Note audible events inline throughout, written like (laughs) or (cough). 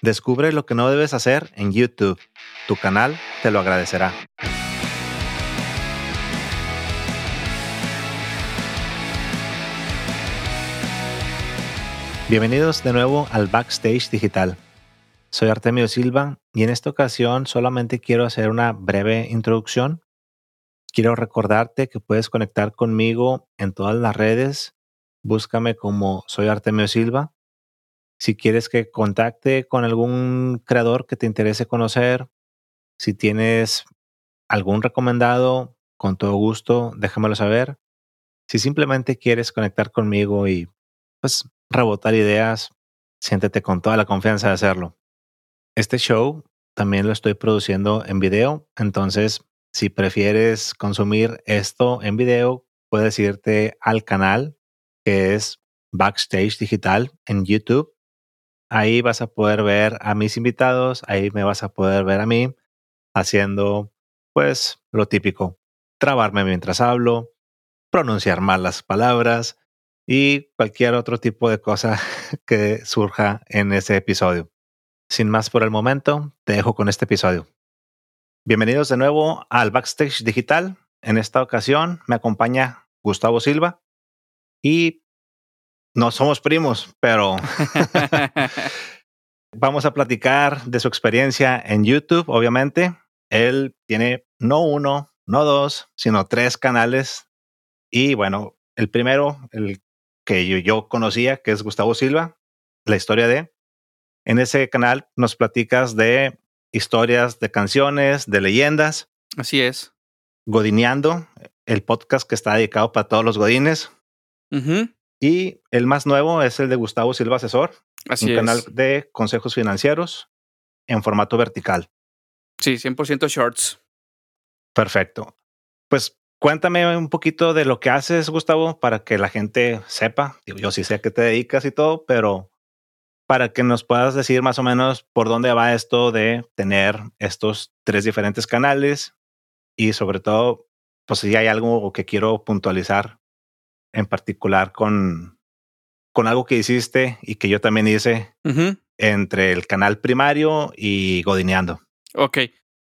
Descubre lo que no debes hacer en YouTube. Tu canal te lo agradecerá. Bienvenidos de nuevo al Backstage Digital. Soy Artemio Silva y en esta ocasión solamente quiero hacer una breve introducción. Quiero recordarte que puedes conectar conmigo en todas las redes. Búscame como soy Artemio Silva si quieres que contacte con algún creador que te interese conocer, si tienes algún recomendado, con todo gusto, déjamelo saber. Si simplemente quieres conectar conmigo y pues rebotar ideas, siéntete con toda la confianza de hacerlo. Este show también lo estoy produciendo en video, entonces si prefieres consumir esto en video, puedes irte al canal que es Backstage Digital en YouTube Ahí vas a poder ver a mis invitados, ahí me vas a poder ver a mí haciendo pues lo típico, trabarme mientras hablo, pronunciar mal las palabras y cualquier otro tipo de cosa (laughs) que surja en ese episodio. Sin más por el momento, te dejo con este episodio. Bienvenidos de nuevo al Backstage Digital. En esta ocasión me acompaña Gustavo Silva y no somos primos, pero (laughs) vamos a platicar de su experiencia en YouTube, obviamente. Él tiene no uno, no dos, sino tres canales. Y bueno, el primero, el que yo, yo conocía, que es Gustavo Silva, la historia de. En ese canal nos platicas de historias de canciones, de leyendas. Así es. Godineando, el podcast que está dedicado para todos los godines. Y el más nuevo es el de Gustavo Silva Asesor, Así un canal de consejos financieros en formato vertical. Sí, 100% shorts. Perfecto. Pues cuéntame un poquito de lo que haces, Gustavo, para que la gente sepa. yo sí sé a qué te dedicas y todo, pero para que nos puedas decir más o menos por dónde va esto de tener estos tres diferentes canales y sobre todo, pues si hay algo que quiero puntualizar en particular con, con algo que hiciste y que yo también hice entre el canal primario y Godineando. Ok,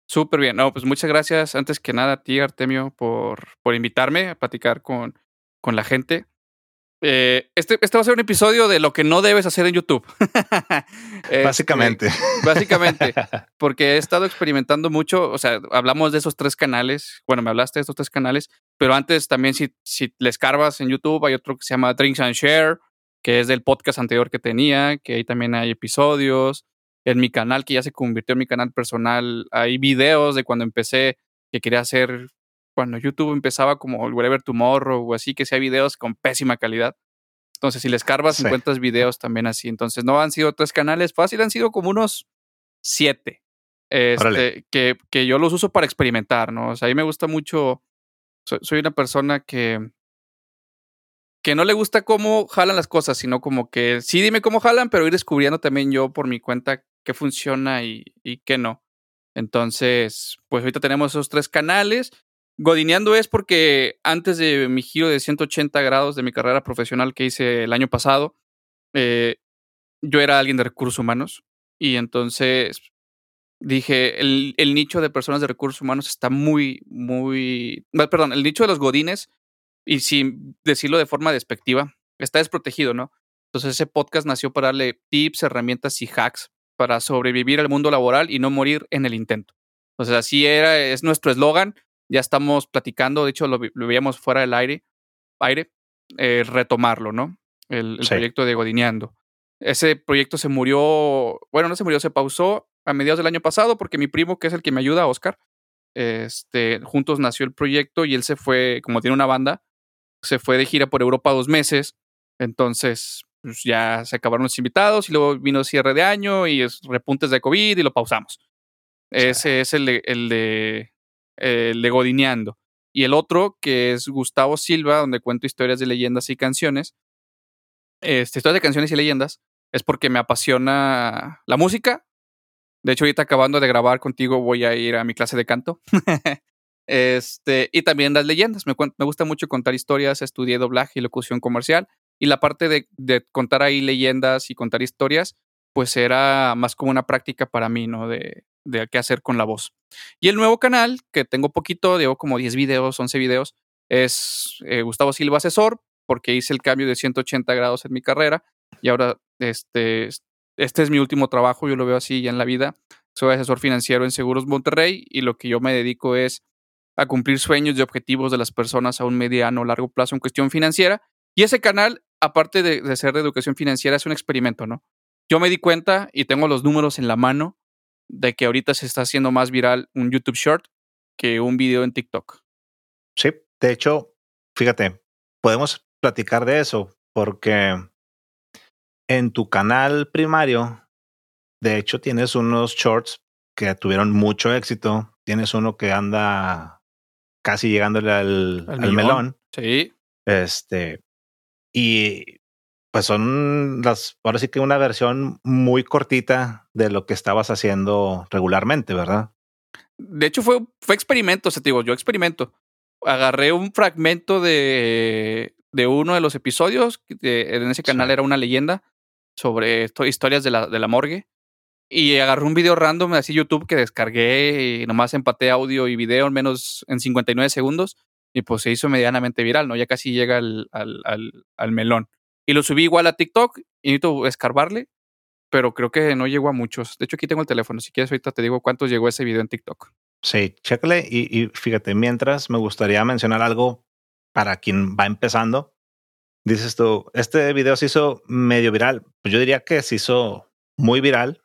súper bien. No, pues muchas gracias antes que nada a ti, Artemio, por, por invitarme a platicar con, con la gente. Eh, este, este va a ser un episodio de lo que no debes hacer en YouTube. (laughs) Este, básicamente. básicamente. (laughs) Porque he estado experimentando mucho. O sea, hablamos de esos tres canales. Bueno, me hablaste de estos tres canales. Pero antes también, si, si le escarbas en YouTube, hay otro que se llama Drinks and Share, que es del podcast anterior que tenía, que ahí también hay episodios. En mi canal, que ya se convirtió en mi canal personal, hay videos de cuando empecé que quería hacer cuando YouTube empezaba como el Whatever Tomorrow o así, que sea videos con pésima calidad. Entonces, si les carvas, encuentras videos también así. Entonces, no han sido tres canales fácil, han sido como unos siete. Este, que, que, yo los uso para experimentar, ¿no? O sea, a mí me gusta mucho. Soy, una persona que. que no le gusta cómo jalan las cosas, sino como que sí dime cómo jalan, pero ir descubriendo también yo por mi cuenta qué funciona y, y qué no. Entonces, pues ahorita tenemos esos tres canales. Godineando es porque antes de mi giro de 180 grados de mi carrera profesional que hice el año pasado, eh, yo era alguien de recursos humanos y entonces dije, el, nicho de personas de recursos humanos está muy, muy, perdón, el nicho de los godines, y sin decirlo de forma despectiva, está desprotegido, ¿no? Entonces ese podcast nació para darle tips, herramientas y hacks para sobrevivir al mundo laboral y no morir en el intento. Entonces así era, es nuestro eslogan ya estamos platicando, de hecho lo, veíamos fuera del aire, aire eh, retomarlo, ¿no? El, proyecto de Godineando. Ese proyecto se murió, bueno, no se murió, se pausó a mediados del año pasado porque mi primo, que es el que me ayuda, Oscar, este, juntos nació el proyecto y él se fue, como tiene una banda, se fue de gira por Europa dos meses. Entonces, pues ya se acabaron los invitados y luego vino cierre de año y es repuntes de COVID y lo pausamos. Ese es el el de eh. Y el otro, que es Gustavo Silva, donde cuento historias de leyendas y canciones. Este, historias de canciones y leyendas. Es porque me apasiona la música. De hecho, ahorita acabando de grabar contigo, voy a ir a mi clase de canto. (laughs) este, y también las leyendas. Me, me, gusta mucho contar historias. Estudié doblaje y locución comercial. Y la parte de, de contar ahí leyendas y contar historias pues era más como una práctica para mí, ¿no? De, de qué hacer con la voz. Y el nuevo canal, que tengo poquito, llevo como 10 videos, 11 videos, es eh, Gustavo Silva Asesor, porque hice el cambio de 180 grados en mi carrera y ahora este, este es mi último trabajo, yo lo veo así ya en la vida. Soy asesor financiero en Seguros Monterrey y lo que yo me dedico es a cumplir sueños y objetivos de las personas a un mediano o largo plazo en cuestión financiera. Y ese canal, aparte de, de ser de educación financiera, es un experimento, ¿no? Yo me di cuenta y tengo los números en la mano de que ahorita se está haciendo más viral un YouTube Short que un video en TikTok. Sí, de hecho, fíjate, podemos platicar de eso porque en tu canal primario, de hecho, tienes unos shorts que tuvieron mucho éxito. Tienes uno que anda casi llegándole al, al melón. Sí. Este, y pues son las, ahora sí que una versión muy cortita de lo que estabas haciendo regularmente, ¿verdad? De hecho, fue, fue experimento, o sea, te digo, yo experimento. Agarré un fragmento de, de uno de los episodios, en ese canal era una leyenda sobre historias de la, de la morgue. Y agarré un video random así YouTube que descargué y nomás empaté audio y video en menos en 59 segundos y pues se hizo medianamente viral, ¿no? Ya casi llega al, al, al melón. Y lo subí igual a TikTok y necesito escarbarle, pero creo que no llegó a muchos. De hecho, aquí tengo el teléfono. Si quieres, ahorita te digo cuántos llegó ese video en TikTok. Sí, chécale. Y, y fíjate, mientras me gustaría mencionar algo para quien va empezando. Dices tú, este video se hizo medio viral. Pues yo diría que se hizo muy viral.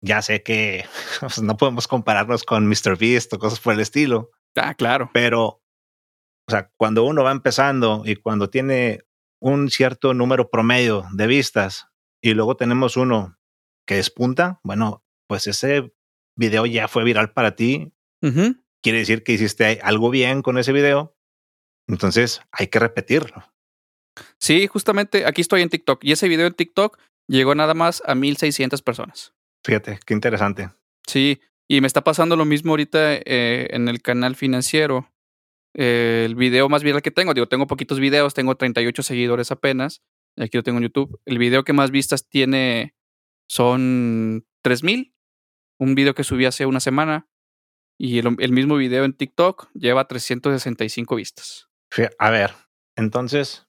Ya sé que (laughs) pues, no podemos compararnos con MrBeast o cosas por el estilo. Ah, claro. Pero, o sea, cuando uno va empezando y cuando tiene un cierto número promedio de vistas y luego tenemos uno que despunta, bueno, pues ese video ya fue viral para ti. Quiere decir que hiciste algo bien con ese video. Entonces hay que repetirlo. Sí, justamente aquí estoy en TikTok y ese video en TikTok llegó nada más a 1600 personas. Fíjate, qué interesante. Sí, y me está pasando lo mismo ahorita eh, en el canal financiero el video más viral que tengo. Digo, tengo poquitos videos, tengo 38 seguidores apenas. Aquí lo tengo en YouTube. El video que más vistas tiene son 3000. Un video que subí hace una semana. Y el, mismo video en TikTok lleva 365 vistas. A ver, entonces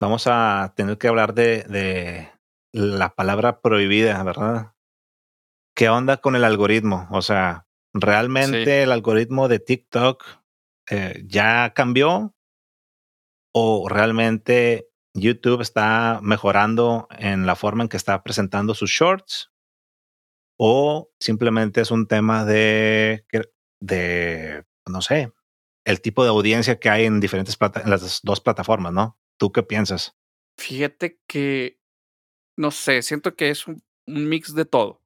vamos a tener que hablar de, de la palabra prohibida, ¿verdad? ¿Qué onda con el algoritmo? O sea, realmente el algoritmo de TikTok eh, ya cambió o realmente YouTube está mejorando en la forma en que está presentando sus shorts o simplemente es un tema de, de no sé, el tipo de audiencia que hay en diferentes en las dos plataformas, ¿no? ¿Tú qué piensas? Fíjate que, no sé, siento que es un mix de todo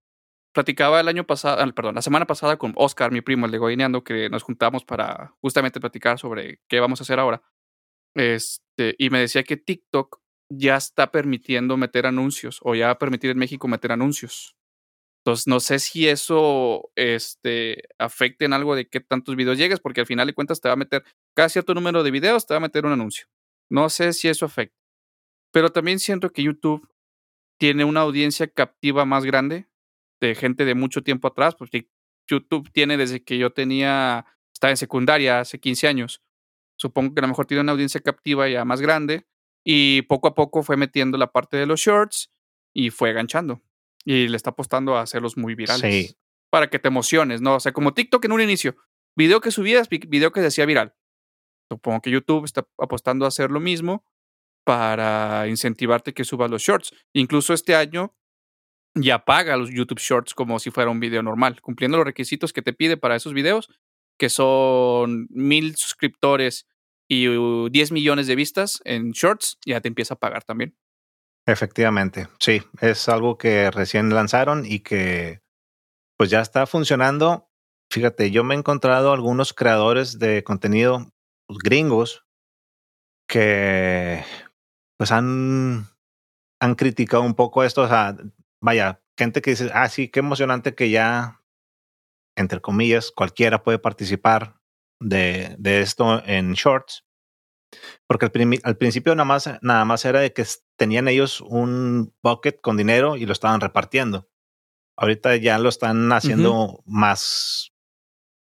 platicaba el año pasado, ah, perdón, la semana pasada con Oscar, mi primo, el de Goineando, que nos juntamos para justamente platicar sobre qué vamos a hacer ahora. Este, y me decía que TikTok ya está permitiendo meter anuncios o ya va a permitir en México meter anuncios. Entonces, no sé si eso este, afecte en algo de qué tantos videos llegues, porque al final de cuentas te va a meter cada cierto número de videos, te va a meter un anuncio. No sé si eso afecta. Pero también siento que YouTube tiene una audiencia captiva más grande de gente de mucho tiempo atrás, porque YouTube tiene desde que yo tenía, estaba en secundaria hace 15 años. Supongo que a lo mejor tiene una audiencia captiva ya más grande y poco a poco fue metiendo la parte de los shorts y fue ganchando. Y le está apostando a hacerlos muy virales. Sí. Para que te emociones, ¿no? O sea, como TikTok en un inicio, video que subías, video que se hacía viral. Supongo que YouTube está apostando a hacer lo mismo para incentivarte que subas los shorts. Incluso este año ya paga los YouTube Shorts como si fuera un video normal, cumpliendo los requisitos que te pide para esos videos, que son mil suscriptores y 10 millones de vistas en Shorts, ya te empieza a pagar también. Efectivamente, sí, es algo que recién lanzaron y que pues ya está funcionando. Fíjate, yo me he encontrado algunos creadores de contenido pues, gringos que pues han, han criticado un poco esto, o sea, vaya, gente que dice, ah, sí, qué emocionante que ya, entre comillas, cualquiera puede participar de, de esto en shorts. Porque al, al, principio nada más, nada más era de que tenían ellos un bucket con dinero y lo estaban repartiendo. Ahorita ya lo están haciendo más,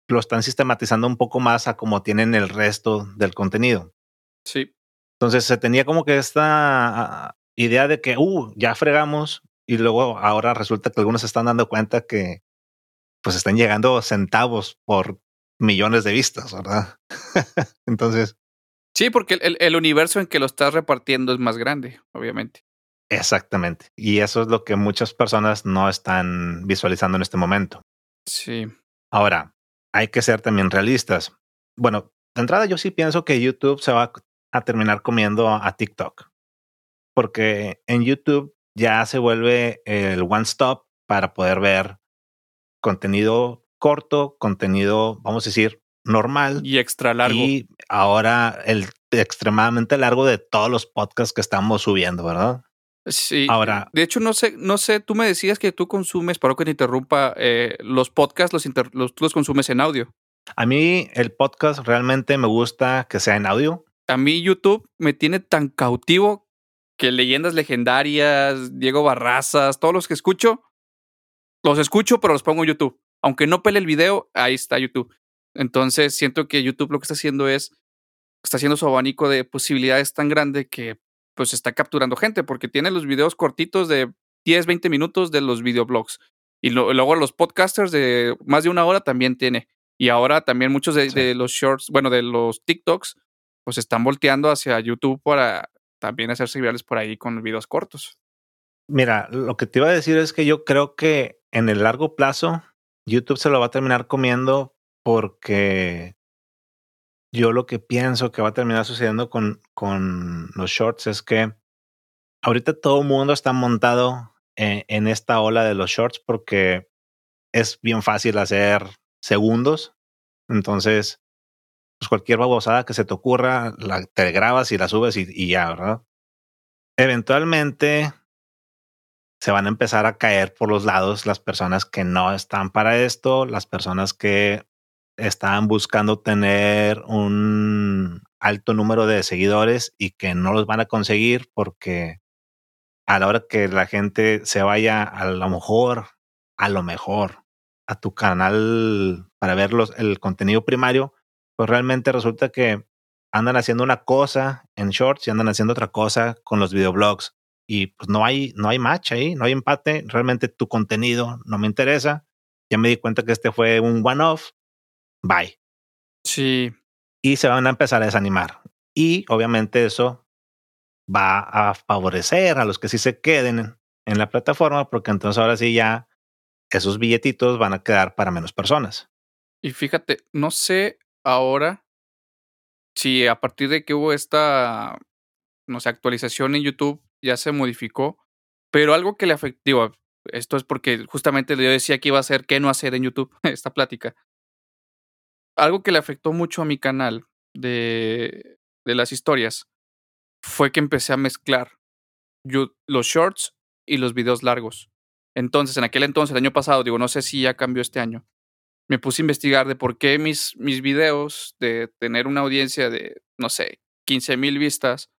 lo están sistematizando un poco más a como tienen el resto del contenido. Sí. Entonces se tenía como que esta ah, idea de que, uh, ya fregamos y luego ahora resulta que algunos se están dando cuenta que pues están llegando centavos por millones de vistas, ¿verdad? (laughs) Entonces. Sí, porque el, el, universo en que lo estás repartiendo es más grande, obviamente. Exactamente. Y eso es lo que muchas personas no están visualizando en este momento. Sí. Ahora, hay que ser también realistas. Bueno, de entrada yo sí pienso que YouTube se va a terminar comiendo a TikTok. Porque en YouTube ya se vuelve el one stop para poder ver contenido corto, contenido, vamos a decir, normal. Y extra largo. Y ahora el extremadamente largo de todos los podcasts que estamos subiendo, ¿verdad? Sí. Ahora. De hecho, no sé, no sé, tú me decías que tú consumes, para que te interrumpa, eh, los podcasts los, los, tú los consumes en audio. A mí el podcast realmente me gusta que sea en audio. A mí YouTube me tiene tan cautivo que leyendas legendarias, Diego Barrazas, todos los que escucho, los escucho, pero los pongo en YouTube. Aunque no pele el video, ahí está YouTube. Entonces siento que YouTube lo que está haciendo es, está haciendo su abanico de posibilidades tan grande que pues está capturando gente, porque tiene los videos cortitos de 10, 20 minutos de los videoblogs. Y luego los podcasters de más de una hora también tiene. Y ahora también muchos de, de, los shorts, bueno, de los TikToks, pues están volteando hacia YouTube para también hacerse virales por ahí con videos cortos. Mira, lo que te iba a decir es que yo creo que en el largo plazo YouTube se lo va a terminar comiendo porque yo lo que pienso que va a terminar sucediendo con, con los shorts es que ahorita todo el mundo está montado en, en, esta ola de los shorts porque es bien fácil hacer segundos. Entonces, pues, cualquier babosada que se te ocurra, la, te grabas y la subes y, ya, ¿verdad? Eventualmente se van a empezar a caer por los lados las personas que no están para esto, las personas que están buscando tener un alto número de seguidores y que no los van a conseguir porque a la hora que la gente se vaya a lo mejor, a lo mejor, a tu canal para ver los, el contenido primario, pues realmente resulta que andan haciendo una cosa en shorts y andan haciendo otra cosa con los videoblogs. Y pues no hay, no hay match ahí, no hay empate. Realmente tu contenido no me interesa. Ya me di cuenta que este fue un one-off. Bye. Sí. Y se van a empezar a desanimar. Y obviamente eso va a favorecer a los que sí se queden en la plataforma, porque entonces ahora sí ya esos billetitos van a quedar para menos personas. Y fíjate, no sé ahora, si a partir de que hubo esta, no sé, actualización en YouTube, ya se modificó, pero algo que le afectó, esto es porque justamente yo decía que iba a hacer qué no hacer en YouTube, (laughs) esta plática. Algo que le afectó mucho a mi canal de, de las historias fue que empecé a mezclar los shorts y los videos largos. Entonces, en aquel entonces, el año pasado, digo, no sé si ya cambió este año, me puse a investigar de por qué mis, mis videos de tener una audiencia de, no sé, 15 mil vistas,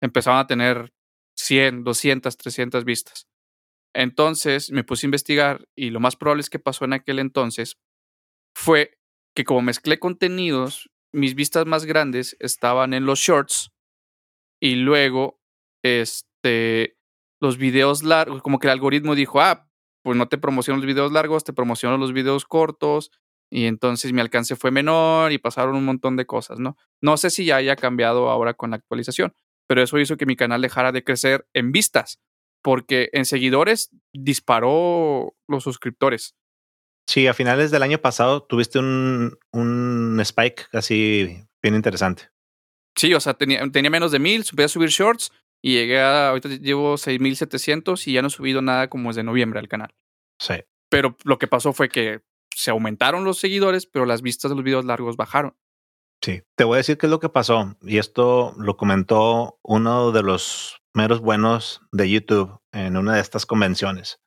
empezaban a tener 100, 200, 300 vistas. Entonces me puse a investigar y lo más probable es que pasó en aquel entonces fue que como mezclé contenidos, mis vistas más grandes estaban en los shorts y luego este los videos largos, como que el algoritmo dijo, ah, pues no te promociono los videos largos, te promociono los videos cortos. Y entonces mi alcance fue menor y pasaron un montón de cosas, ¿no? No sé si ya haya cambiado ahora con la actualización, pero eso hizo que mi canal dejara de crecer en vistas, porque en seguidores disparó los suscriptores. Sí, a finales del año pasado tuviste un, un spike así bien interesante. Sí, o sea, tenía, tenía menos de mil, a subir shorts y llegué a, ahorita llevo 6.700 y ya no he subido nada como desde noviembre al canal. Sí. Pero lo que pasó fue que se aumentaron los seguidores, pero las vistas de los videos largos bajaron. Sí, te voy a decir qué es lo que pasó. Y esto lo comentó uno de los meros buenos de YouTube en una de estas convenciones.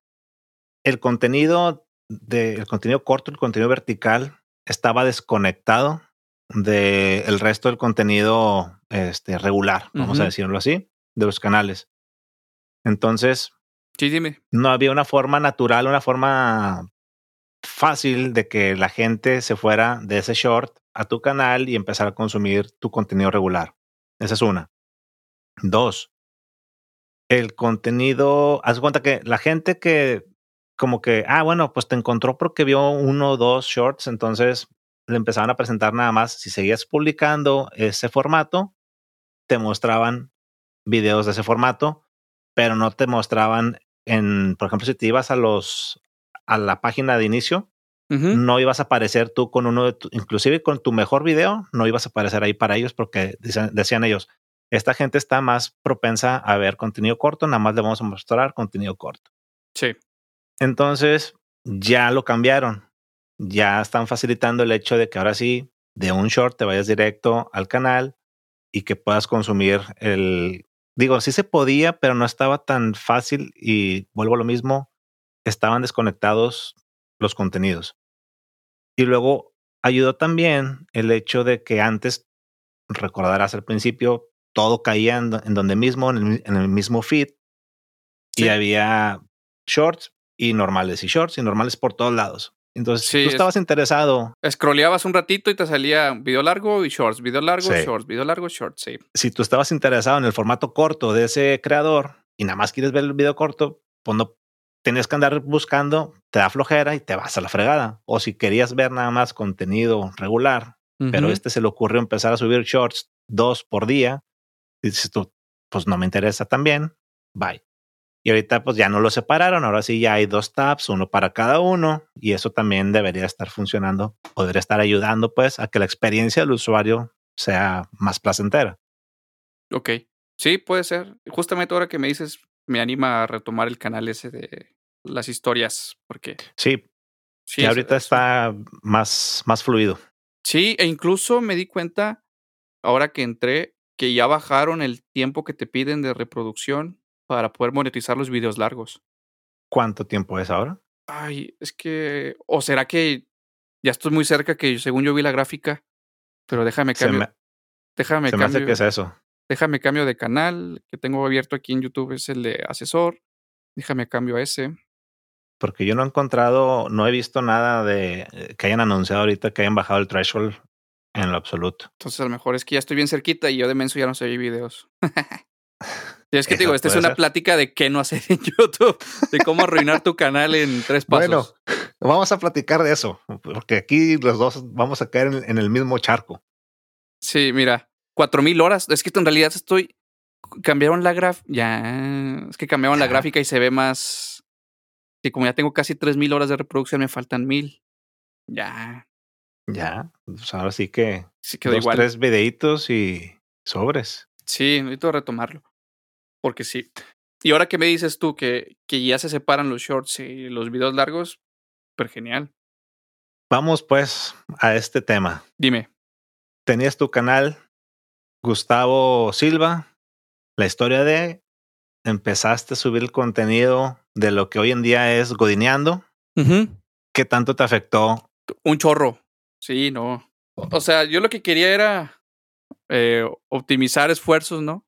El contenido de el contenido corto, el contenido vertical, estaba desconectado del resto del contenido este, regular, vamos a decirlo así de los canales. Entonces, sí, dime. no había una forma natural, una forma fácil de que la gente se fuera de ese short a tu canal y empezar a consumir tu contenido regular. Esa es una. Dos, el contenido, haz cuenta que la gente que como que, ah, bueno, pues te encontró porque vio uno o dos shorts, entonces le empezaban a presentar nada más, si seguías publicando ese formato, te mostraban videos de ese formato, pero no te mostraban en, por ejemplo, si te ibas a los a la página de inicio, no ibas a aparecer tú con uno de tu, inclusive con tu mejor video, no ibas a aparecer ahí para ellos porque decían ellos, esta gente está más propensa a ver contenido corto, nada más le vamos a mostrar contenido corto. Sí. Entonces, ya lo cambiaron. Ya están facilitando el hecho de que ahora sí, de un short te vayas directo al canal y que puedas consumir el... Digo, sí se podía, pero no estaba tan fácil y vuelvo a lo mismo, estaban desconectados los contenidos. Y luego ayudó también el hecho de que antes, recordarás al principio, todo caía en, donde mismo, en el, mismo feed, y había shorts y normales, y shorts y normales por todos lados. Entonces, si tú estabas interesado. Scrolleabas un ratito y te salía video largo y shorts, video largo, shorts, video largo, shorts, sí. Si tú estabas interesado en el formato corto de ese creador y nada más quieres ver el video corto, pues no tenías que andar buscando, te da flojera y te vas a la fregada. O si querías ver nada más contenido regular, pero este se le ocurrió empezar a subir shorts dos por día, y dices tú, pues no me interesa también, bye. Y ahorita pues ya no lo separaron, ahora sí ya hay dos tabs, uno para cada uno, y eso también debería estar funcionando, podría estar ayudando pues a que la experiencia del usuario sea más placentera. Ok, sí, puede ser. Justamente ahora que me dices, me anima a retomar el canal ese de las historias, porque... Sí, sí ahorita está más, más fluido. Sí, e incluso me di cuenta, ahora que entré, que ya bajaron el tiempo que te piden de reproducción para poder monetizar los videos largos. ¿Cuánto tiempo es ahora? Ay, es que. O será que ya estoy muy cerca que según yo vi la gráfica. Pero déjame cambio. déjame se me hace que es eso. Déjame cambio de canal que tengo abierto aquí en YouTube, es el de asesor. Déjame cambio a ese. Porque yo no he encontrado, no he visto nada de eh, que hayan anunciado ahorita que hayan bajado el threshold en lo absoluto. Entonces a lo mejor es que ya estoy bien cerquita y yo de menso ya no sé videos. (laughs) es que te digo, esta es una plática de qué no hacer en (laughs) YouTube, de cómo arruinar tu canal en tres pasos. Bueno, vamos a platicar de eso, porque aquí los dos vamos a caer en, el mismo charco. Sí, mira, cuatro mil horas. Es que en realidad estoy. Cambiaron la gráfica. Ya. Es que cambiaron la gráfica y se ve más. Y como ya tengo casi tres mil horas de reproducción, me faltan mil. Ya. Ya. Pues ahora sí que. Sí quedó igual. Tres videitos y sobres. Sí, necesito retomarlo. Porque sí. Y ahora que me dices tú que, que ya se separan los shorts y los videos largos, súper genial. Vamos pues a este tema. Dime. Tenías tu canal, Gustavo Silva, la historia de empezaste a subir el contenido de lo que hoy en día es Godineando. ¿Qué tanto te afectó? Un chorro. Sí, no. O sea, yo lo que quería era eh, optimizar esfuerzos, ¿no?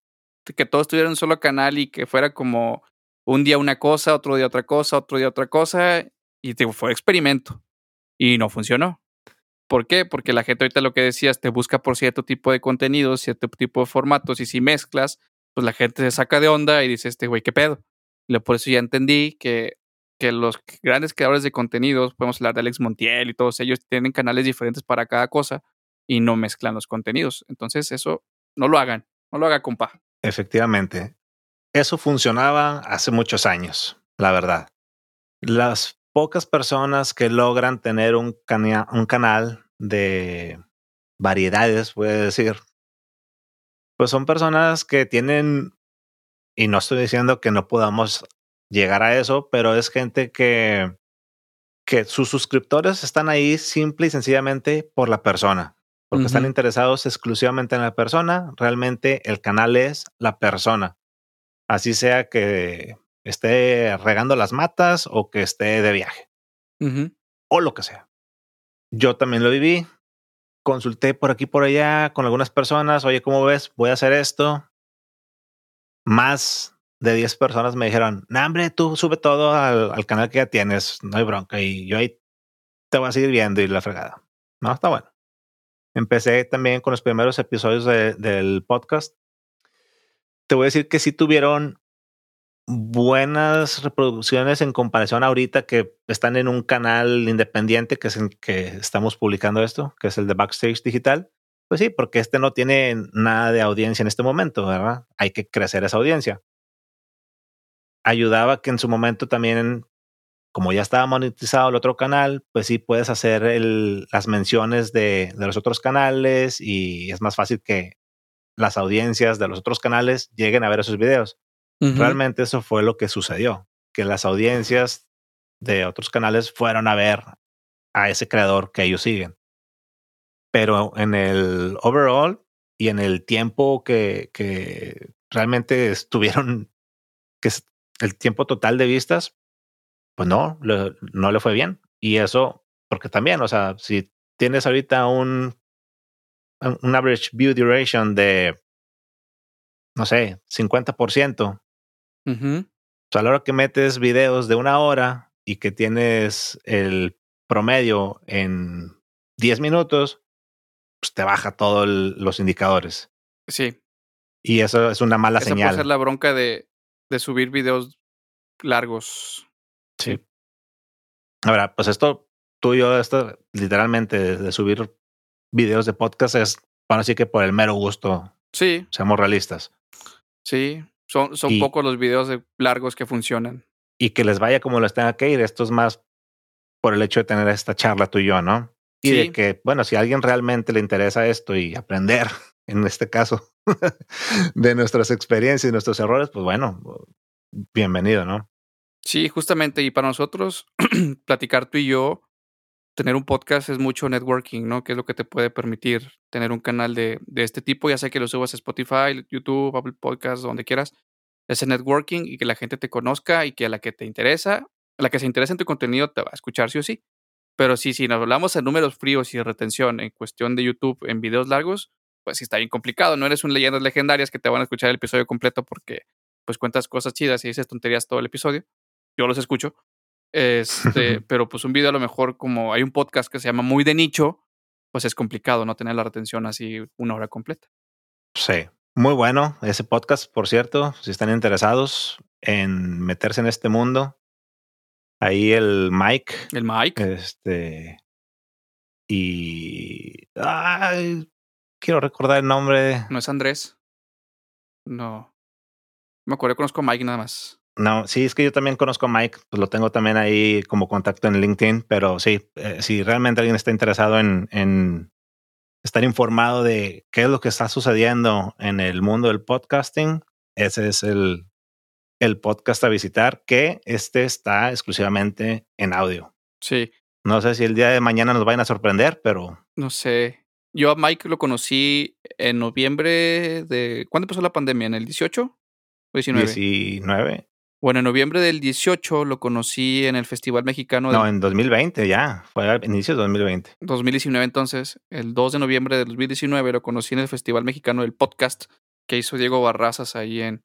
Que todo estuviera un solo canal y que fuera como un día una cosa, otro día otra cosa, otro día otra cosa, y te, fue experimento. Y no funcionó. ¿Por qué? Porque la gente ahorita lo que decías te busca por cierto tipo de contenidos, cierto tipo de formatos, y si mezclas, pues la gente se saca de onda y dice, este güey, ¿qué pedo? Y por eso ya entendí que, que los grandes creadores de contenidos, podemos hablar de Alex Montiel y todos ellos, tienen canales diferentes para cada cosa y no mezclan los contenidos. Entonces, eso no lo hagan, no lo haga, compa. Efectivamente. Eso funcionaba hace muchos años, la verdad. Las pocas personas que logran tener un, un canal de variedades, voy a decir, pues son personas que tienen, y no estoy diciendo que no podamos llegar a eso, pero es gente que, que sus suscriptores están ahí simple y sencillamente por la persona porque están interesados exclusivamente en la persona. Realmente el canal es la persona. Así sea que esté regando las matas o que esté de viaje. O lo que sea. Yo también lo viví. Consulté por aquí por allá con algunas personas. Oye, ¿cómo ves? Voy a hacer esto. Más de 10 personas me dijeron, no, hombre, tú sube todo al, canal que ya tienes, no hay bronca. Y yo ahí te voy a seguir viendo y la fregada. No, está bueno. Empecé también con los primeros episodios del podcast. Te voy a decir que sí tuvieron buenas reproducciones en comparación ahorita que están en un canal independiente que es en que estamos publicando esto, que es el de Backstage Digital. Pues sí, porque este no tiene nada de audiencia en este momento, ¿verdad? Hay que crecer esa audiencia. Ayudaba que en su momento también, como ya estaba monetizado el otro canal, pues sí puedes hacer las menciones de, los otros canales y es más fácil que las audiencias de los otros canales lleguen a ver esos videos. Realmente eso fue lo que sucedió, que las audiencias de otros canales fueron a ver a ese creador que ellos siguen pero en el overall y en el tiempo que, que realmente estuvieron, que es el tiempo total de vistas, pues no, no le fue bien. Y eso, porque también, o sea, si tienes ahorita un, un average view duration de, no sé, 50%, uh -huh. a la hora que metes videos de una hora y que tienes el promedio en 10 minutos, pues te baja todos los indicadores. Sí. Y eso es una mala señal. Puede ser la bronca de, de subir videos largos. Sí. Ahora, pues esto tuyo, esto literalmente de, subir videos de podcast es para así que por el mero gusto. Sí. Seamos realistas. Sí. Son, son pocos los videos largos que funcionan. Y que les vaya como les tenga que ir. Esto es más por el hecho de tener esta charla tú y yo, ¿no? Y de que, bueno, si a alguien realmente le interesa esto y aprender, (laughs) en este caso, (laughs) de nuestras experiencias y nuestros errores, pues bueno, bienvenido, ¿no? Sí, justamente. Y para nosotros, (clears throat) platicar tú y yo, tener un podcast es mucho networking, ¿no? Que es lo que te puede permitir tener un canal de, de este tipo, ya sea que lo subas a Spotify, YouTube, Apple Podcasts, donde quieras. Ese networking y que la gente te conozca y que a la que te interesa, a la que se interesa en tu contenido te va a escuchar sí o sí. Pero sí, si nos hablamos en números fríos y retención en cuestión de YouTube en videos largos, pues sí está bien complicado. No eres un leyendas legendarias que te van a escuchar el episodio completo porque pues cuentas cosas chidas y dices tonterías todo el episodio. Yo los escucho. Este, (laughs) pero pues un video a lo mejor como hay un podcast que se llama Muy de nicho, pues es complicado no tener la retención así una hora completa. Sí, muy bueno ese podcast, por cierto, si están interesados en meterse en este mundo, ahí el Mike. El Mike. Este. Y. Ay, quiero recordar el nombre. No es Andrés. No. Me acuerdo, conozco a Mike nada más. No, sí, es que yo también conozco a Mike, pues lo tengo también ahí como contacto en LinkedIn, pero sí, eh, si realmente alguien está interesado en, en estar informado de qué es lo que está sucediendo en el mundo del podcasting, ese es el, el podcast a visitar, que este está exclusivamente en audio. Sí. No sé si el día de mañana nos vayan a sorprender, pero. No sé. Yo a Mike lo conocí en noviembre de. ¿Cuándo empezó la pandemia? ¿En el 18 o 19? 19. Bueno, en noviembre del 18 lo conocí en el Festival Mexicano. No, en 2020 ya. Fue a inicios de 2020. 2019, entonces. El 2 de noviembre de 2019 lo conocí en el Festival Mexicano del Podcast que hizo Diego Barrazas ahí en,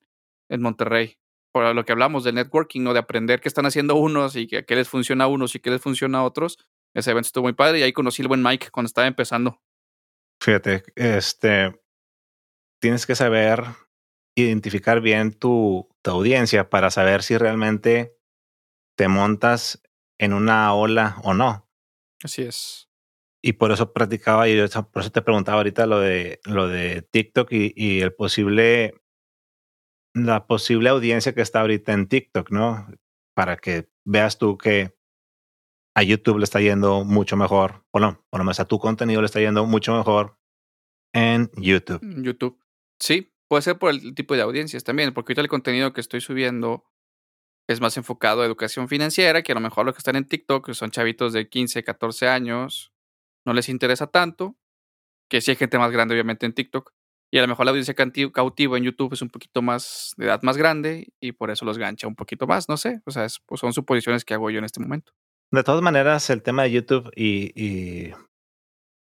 en Monterrey por lo que hablamos del networking, ¿no? De aprender qué están haciendo unos y qué les funciona a unos y qué les funciona a otros. Ese evento estuvo muy padre y ahí conocí el buen Mike cuando estaba empezando. Fíjate, este, tienes que saber identificar bien tu, tu audiencia para saber si realmente te montas en una ola o no. Así es. Y por eso practicaba y por eso te preguntaba ahorita lo de lo de TikTok y, y el posible la posible audiencia que está ahorita en TikTok, ¿no? Para que veas tú que a YouTube le está yendo mucho mejor, bueno, por lo menos a tu contenido le está yendo mucho mejor en YouTube. YouTube. Sí, puede ser por el tipo de audiencias también, porque ahorita el contenido que estoy subiendo es más enfocado a educación financiera, que a lo mejor los que están en TikTok, son chavitos de 15, 14 años, no les interesa tanto, que sí hay gente más grande obviamente en TikTok, y a lo mejor la audiencia cautiva en YouTube es un poquito más de edad más grande y por eso los gancha un poquito más, no sé. O sea, pues son suposiciones que hago yo en este momento. De todas maneras, el tema de YouTube y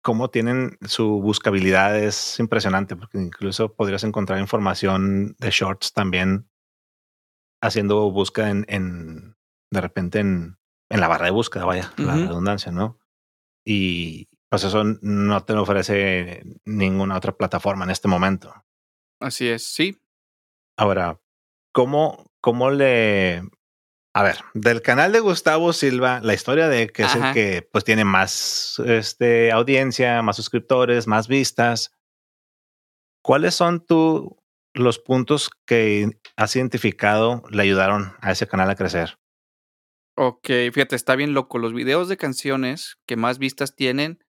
cómo tienen su buscabilidad es impresionante, porque incluso podrías encontrar información de shorts también haciendo búsqueda en, en de repente en, en, la barra de búsqueda, vaya, la redundancia, ¿no? Y pues eso no te lo ofrece ninguna otra plataforma en este momento. Así es, sí. Ahora, ¿cómo, cómo le... A ver, del canal de Gustavo Silva, la historia de que es el que pues tiene más este, audiencia, más suscriptores, más vistas. ¿Cuáles son tu, los puntos que has identificado le ayudaron a ese canal a crecer? Ok, fíjate, está bien loco. Los videos de canciones que más vistas tienen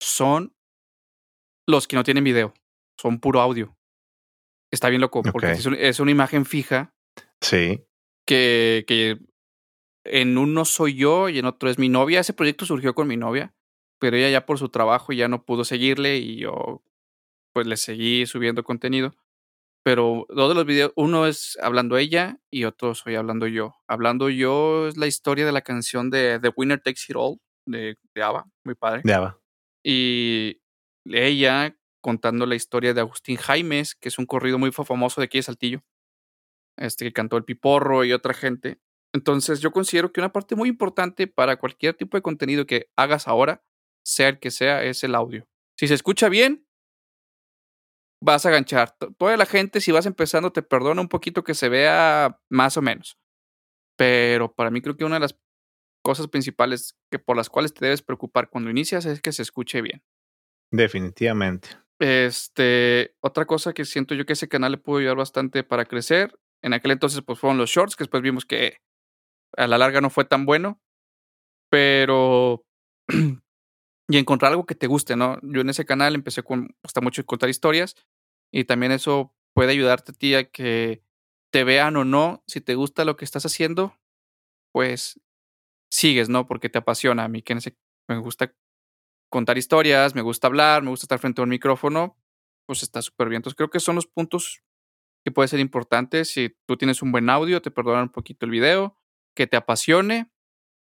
son los que no tienen video, son puro audio. Está bien loco, porque es, una imagen fija. Sí. Que, que en uno soy yo y en otro es mi novia. Ese proyecto surgió con mi novia, pero ella ya por su trabajo ya no pudo seguirle y yo pues le seguí subiendo contenido. Pero dos de los videos, uno es hablando ella y otro soy hablando yo. Hablando yo es la historia de la canción de The Winner Takes It All de, de Ava, muy padre. De Ava. Y ella contando la historia de Agustín Jaimes, que es un corrido muy famoso de aquí de Saltillo, este que cantó el Piporro y otra gente. Entonces yo considero que una parte muy importante para cualquier tipo de contenido que hagas ahora, sea el que sea, es el audio. Si se escucha bien, vas a ganchar. Toda la gente, si vas empezando, te perdona un poquito que se vea más o menos. Pero para mí creo que una de las cosas principales que por las cuales te debes preocupar cuando inicias es que se escuche bien. Definitivamente. Este, otra cosa que siento yo que ese canal le pudo ayudar bastante para crecer. En aquel entonces, pues fueron los shorts, que después vimos que a la larga no fue tan bueno. Pero. (clears throat) y encontrar algo que te guste, ¿no? Yo en ese canal empecé con. gusta mucho contar historias. Y también eso puede ayudarte a ti a que te vean o no. Si te gusta lo que estás haciendo, pues sigues, ¿no? Porque te apasiona. A mí que me gusta contar historias, me gusta hablar, me gusta estar frente a un micrófono, pues está súper bien. Entonces creo que son los puntos que pueden ser importantes. Si tú tienes un buen audio, te perdonan un poquito el video, que te apasione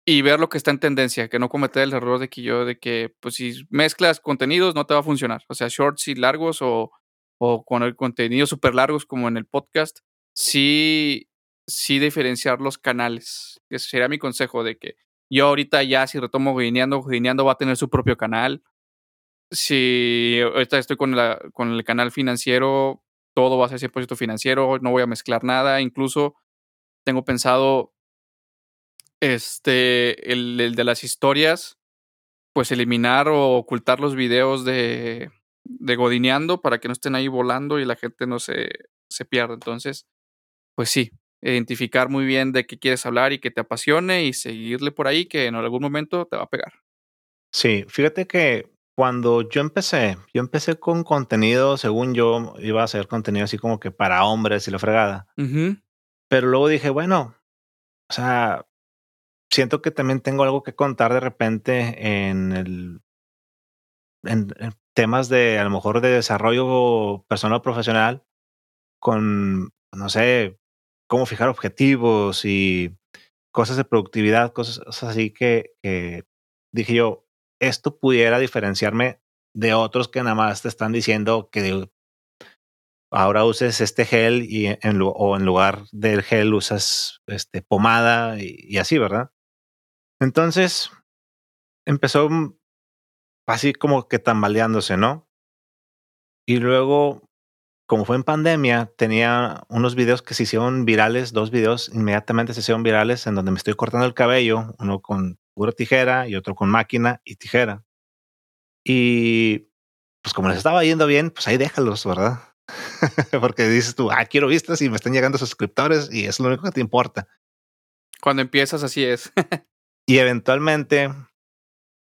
y ver lo que está en tendencia, que no cometer el error de que yo, de que pues si mezclas contenidos no te va a funcionar. O sea, shorts y largos o, o con el contenido súper largos como en el podcast, sí sí diferenciar los canales. Ese sería mi consejo de que yo ahorita ya si retomo Guineando, Guineando va a tener su propio canal. Si ahorita estoy con, la, con el canal financiero, todo va a ser 100% financiero, no voy a mezclar nada. Incluso tengo pensado este, el, de las historias, pues eliminar o ocultar los videos de, de Godineando para que no estén ahí volando y la gente no se, se pierda. Entonces, pues sí, identificar muy bien de qué quieres hablar y que te apasione y seguirle por ahí que en algún momento te va a pegar. Sí, fíjate que cuando yo empecé, yo empecé con contenido, según yo iba a hacer contenido así como que para hombres y la fregada. Pero luego dije, bueno, o sea, siento que también tengo algo que contar de repente en el en, en temas de a lo mejor de desarrollo personal o profesional con no sé, cómo fijar objetivos y cosas de productividad, cosas así que, dije yo, esto pudiera diferenciarme de otros que nada más te están diciendo que ahora uses este gel y en, o en lugar del gel usas este, pomada y, así, ¿verdad? Entonces empezó así como que tambaleándose, ¿no? Y luego como fue en pandemia, tenía unos videos que se hicieron virales, dos videos inmediatamente se hicieron virales en donde me estoy cortando el cabello, uno con pura tijera y otro con máquina y tijera. Y pues como les estaba yendo bien, pues ahí déjalos, ¿verdad? (laughs) Porque dices tú, ah, quiero vistas y me están llegando suscriptores y es lo único que te importa. Cuando empiezas así es. (laughs) y eventualmente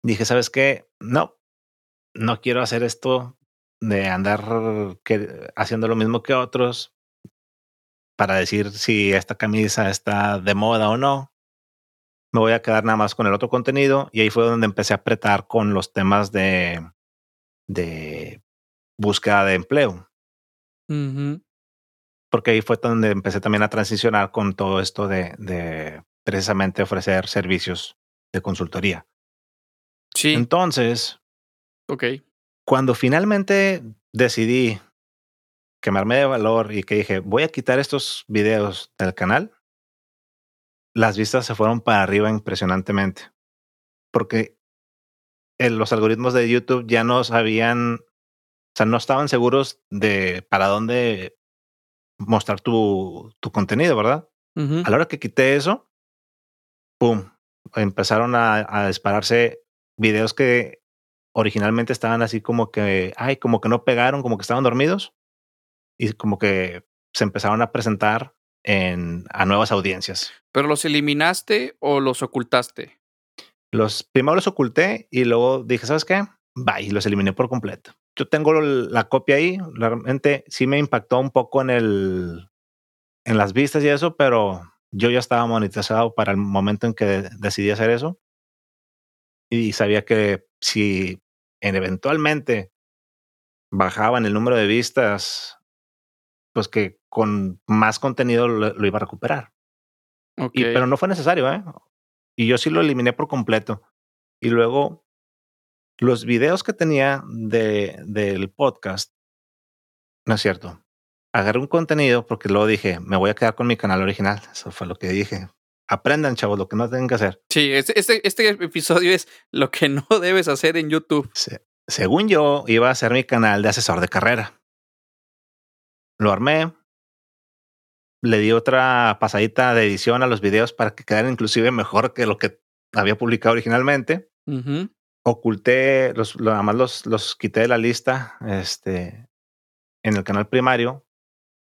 dije, ¿sabes qué? No, no quiero hacer esto de andar haciendo lo mismo que otros para decir si esta camisa está de moda o no. Me voy a quedar nada más con el otro contenido y ahí fue donde empecé a apretar con los temas de, de búsqueda de empleo. Porque ahí fue donde empecé también a transicionar con todo esto de, de precisamente ofrecer servicios de consultoría. Sí. Entonces, ok cuando finalmente decidí que me armé de valor y que dije, voy a quitar estos videos del canal, las vistas se fueron para arriba impresionantemente. Porque los algoritmos de YouTube ya no sabían, o sea, no estaban seguros de para dónde mostrar tu, tu contenido, ¿verdad? A la hora que quité eso, ¡pum! Empezaron a, a dispararse videos que originalmente estaban así como que, ay, como que no pegaron, como que estaban dormidos y como que se empezaron a presentar en, a nuevas audiencias. ¿Pero los eliminaste o los ocultaste? Los primero los oculté y luego dije, ¿sabes qué? Bye, los eliminé por completo. Yo tengo la copia ahí, realmente sí me impactó un poco en el en las vistas y eso, pero yo ya estaba monetizado para el momento en que decidí hacer eso. Y sabía que si eventualmente bajaban el número de vistas pues que con más contenido lo, iba a recuperar. Y, pero no fue necesario, ¿eh? Y yo sí lo eliminé por completo. Y luego, los videos que tenía de, del podcast, no es cierto. Agarré un contenido porque luego dije, me voy a quedar con mi canal original. Eso fue lo que dije. Aprendan, chavos, lo que no tienen que hacer. Sí, este, este, este episodio es lo que no (laughs) debes hacer en YouTube. según yo, iba a ser mi canal de asesor de carrera. Lo armé. Le di otra pasadita de edición a los videos para que quedaran inclusive mejor que lo que había publicado originalmente. Oculté, los, nada más los, los quité de la lista este, en el canal primario.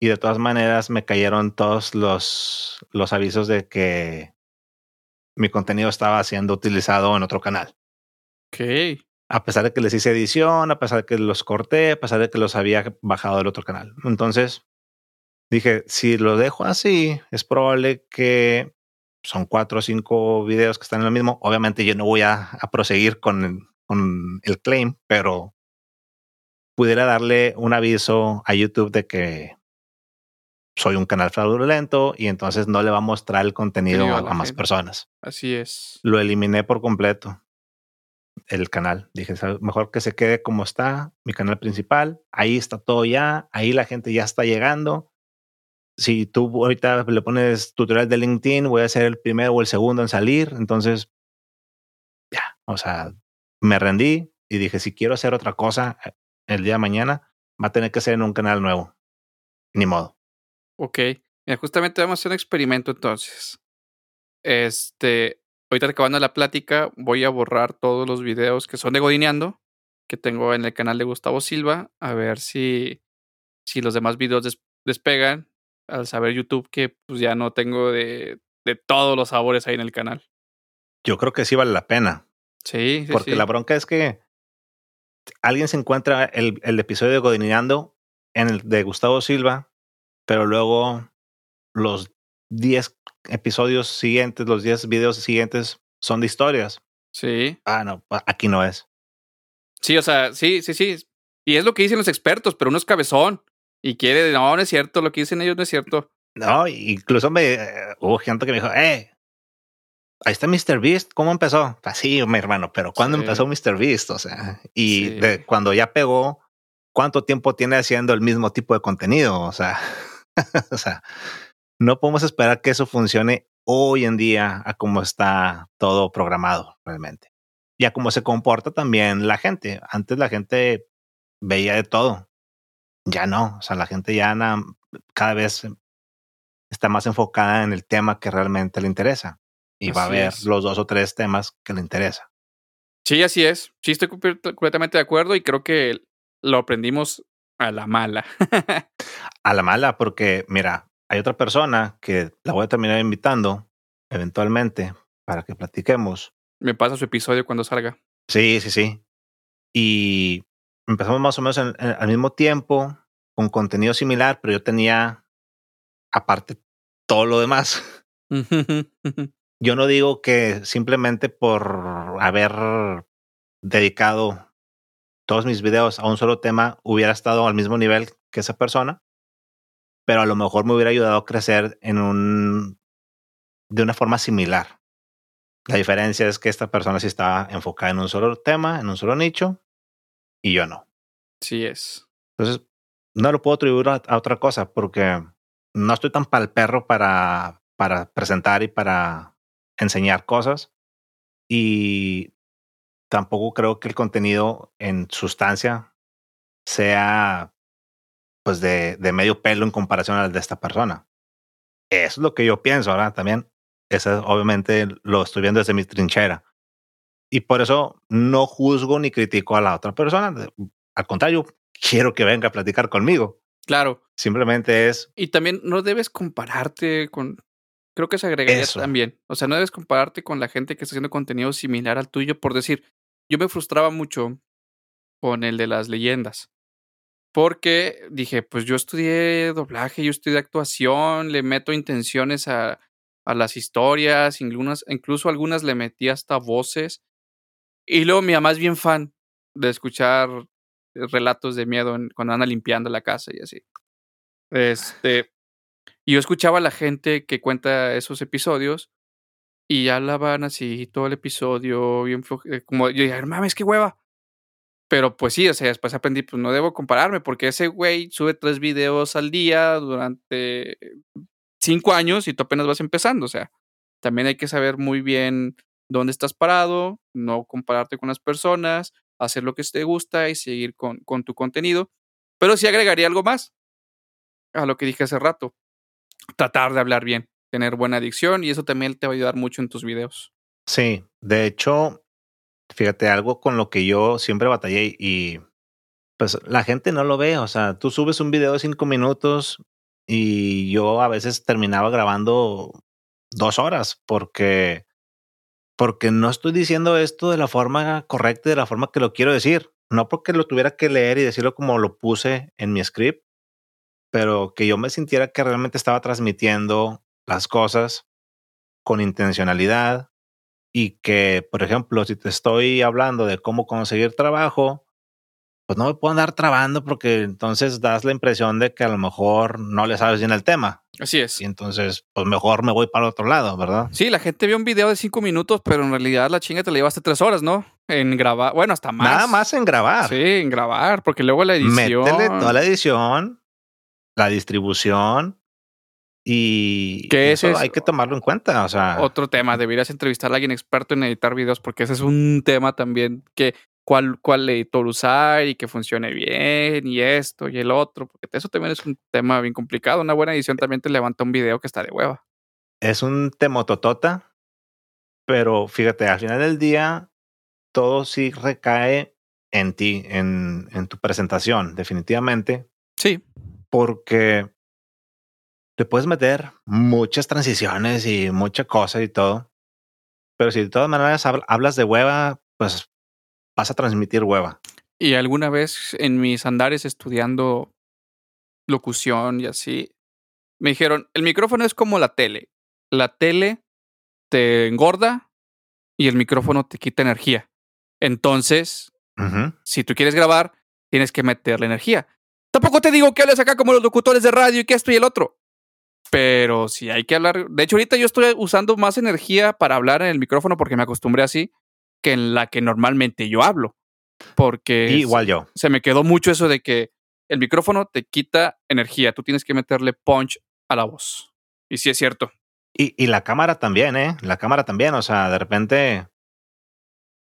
Y de todas maneras me cayeron todos los, los avisos de que mi contenido estaba siendo utilizado en otro canal. Ok a pesar de que les hice edición, a pesar de que los corté, a pesar de que los había bajado del otro canal. Entonces dije, si lo dejo así, es probable que son cuatro o cinco videos que están en lo mismo. Obviamente yo no voy a, proseguir con, con el claim, pero pudiera darle un aviso a YouTube de que soy un canal fraudulento y entonces no le va a mostrar el contenido a, más personas. Así es. Lo eliminé por completo el canal. Dije, mejor que se quede como está, mi canal principal. Ahí está todo ya, ahí la gente ya está llegando. Si tú ahorita le pones tutorial de LinkedIn, voy a ser el primero o el segundo en salir. Entonces, ya, o sea, me rendí y dije, si quiero hacer otra cosa eh, el día de mañana, va a tener que ser en un canal nuevo. Ni modo. Ok. justamente vamos a hacer un experimento entonces. Este, ahorita acabando la plática, voy a borrar todos los videos que son de Godineando, que tengo en el canal de Gustavo Silva, a ver si, si los demás videos despegan, al saber YouTube que pues ya no tengo de, de todos los sabores ahí en el canal. Yo creo que sí vale la pena. Sí, sí Porque la bronca es que alguien se encuentra el, el episodio de Godineando en el de Gustavo Silva, pero luego los 10 episodios siguientes, los 10 videos siguientes son de historias. Sí. Ah, no, aquí no es. Sí, o sea, sí, sí, sí. Y es lo que dicen los expertos, pero uno es cabezón y quiere, no, no es cierto, lo que dicen ellos no es cierto. No, incluso me eh, hubo gente que me dijo, eh, ahí está Mr. Beast, ¿cómo empezó? Así, mi hermano, pero ¿cuándo empezó Mr. Beast? O sea, y de, cuando ya pegó, ¿cuánto tiempo tiene haciendo el mismo tipo de contenido? O sea, (laughs) o sea, no podemos esperar que eso funcione hoy en día a cómo está todo programado realmente. Y a cómo se comporta también la gente. Antes la gente veía de todo. Ya no. O sea, la gente ya cada vez está más enfocada en el tema que realmente le interesa. Y va a ver los dos o tres temas que le interesa. Sí, así es. Sí, estoy completamente de acuerdo y creo que lo aprendimos a la mala. (laughs) a la mala, porque mira, hay otra persona que la voy a terminar invitando eventualmente para que platiquemos. Me pasa su episodio cuando salga. Sí, sí, sí. Y empezamos más o menos al mismo tiempo, con contenido similar, pero yo tenía aparte todo lo demás. yo no digo que simplemente por haber dedicado todos mis videos a un solo tema hubiera estado al mismo nivel que esa persona, pero a lo mejor me hubiera ayudado a crecer en un de una forma similar. La diferencia es que esta persona sí estaba enfocada en un solo tema, en un solo nicho, y yo no. Sí es. Entonces, no lo puedo atribuir a, otra cosa porque no estoy tan pal perro para, para presentar y para enseñar cosas. Y tampoco creo que el contenido en sustancia sea pues de, de medio pelo en comparación al de esta persona. Eso es lo que yo pienso, ahora También, eso obviamente lo estoy viendo desde mi trinchera. Y por eso no juzgo ni critico a la otra persona. Al contrario, quiero que venga a platicar conmigo. Claro. Simplemente es. Y también no debes compararte con. Creo que se agregaría también. O sea, no debes compararte con la gente que está haciendo contenido similar al tuyo. Por decir, yo me frustraba mucho con el de las leyendas. Porque dije, pues yo estudié doblaje, yo estudié actuación, le meto intenciones a, a las historias, incluso, incluso algunas le metí hasta voces. Y luego mi mamá es bien fan de escuchar relatos de miedo cuando anda limpiando la casa y así. Este, y yo escuchaba a la gente que cuenta esos episodios y hablaban así todo el episodio, bien eh, como yo dije, mames, qué hueva. Pero pues sí, o sea, después aprendí, pues no debo compararme, porque ese güey sube tres videos al día durante cinco años y tú apenas vas empezando. O sea, también hay que saber muy bien dónde estás parado, no compararte con las personas, hacer lo que te gusta y seguir con, tu contenido. Pero sí agregaría algo más a lo que dije hace rato. Tratar de hablar bien, tener buena dicción y eso también te va a ayudar mucho en tus videos. Sí, de hecho, fíjate, algo con lo que yo siempre batallé y pues la gente no lo ve, o sea, tú subes un video de cinco minutos y yo a veces terminaba grabando dos horas porque porque no estoy diciendo esto de la forma correcta y de la forma que lo quiero decir. No porque lo tuviera que leer y decirlo como lo puse en mi script, pero que yo me sintiera que realmente estaba transmitiendo las cosas con intencionalidad y que, por ejemplo, si te estoy hablando de cómo conseguir trabajo, pues no me puedo andar trabando porque entonces das la impresión de que a lo mejor no le sabes bien el tema. Así es. Y entonces, pues mejor me voy para otro lado, ¿verdad? Sí, la gente vio un video de cinco minutos, pero en realidad la chinga te la llevaste tres horas, ¿no? En grabar, bueno, hasta más. Nada más en grabar. Sí, en grabar, porque luego la edición. Métele toda la edición, la distribución y que eso hay que tomarlo en cuenta. O sea, otro tema, deberías entrevistar a alguien experto en editar videos, porque ese es un tema también que cuál, cuál editor usar y que funcione bien y esto y el otro, porque eso también es un tema bien complicado. Una buena edición también te levanta un video que está de hueva. Es un temototota, pero fíjate, al final del día todo sí recae en ti, en, en tu presentación, definitivamente. Sí. Porque te puedes meter muchas transiciones y mucha cosa y todo. Pero si de todas maneras hablas de hueva, pues vas a transmitir hueva. Y alguna vez en mis andares estudiando locución y así, me dijeron, el micrófono es como la tele. La tele te engorda y el micrófono te quita energía. Entonces, si tú quieres grabar, tienes que meterle energía. Tampoco te digo que hables acá como los locutores de radio y que esto y el otro. Pero si hay que hablar. De hecho, ahorita yo estoy usando más energía para hablar en el micrófono porque me acostumbré así que en la que normalmente yo hablo. Porque igual yo. Se me quedó mucho eso de que el micrófono te quita energía. Tú tienes que meterle punch a la voz. Y sí es cierto. Y, y la cámara también, ¿eh? La cámara también. O sea, de repente.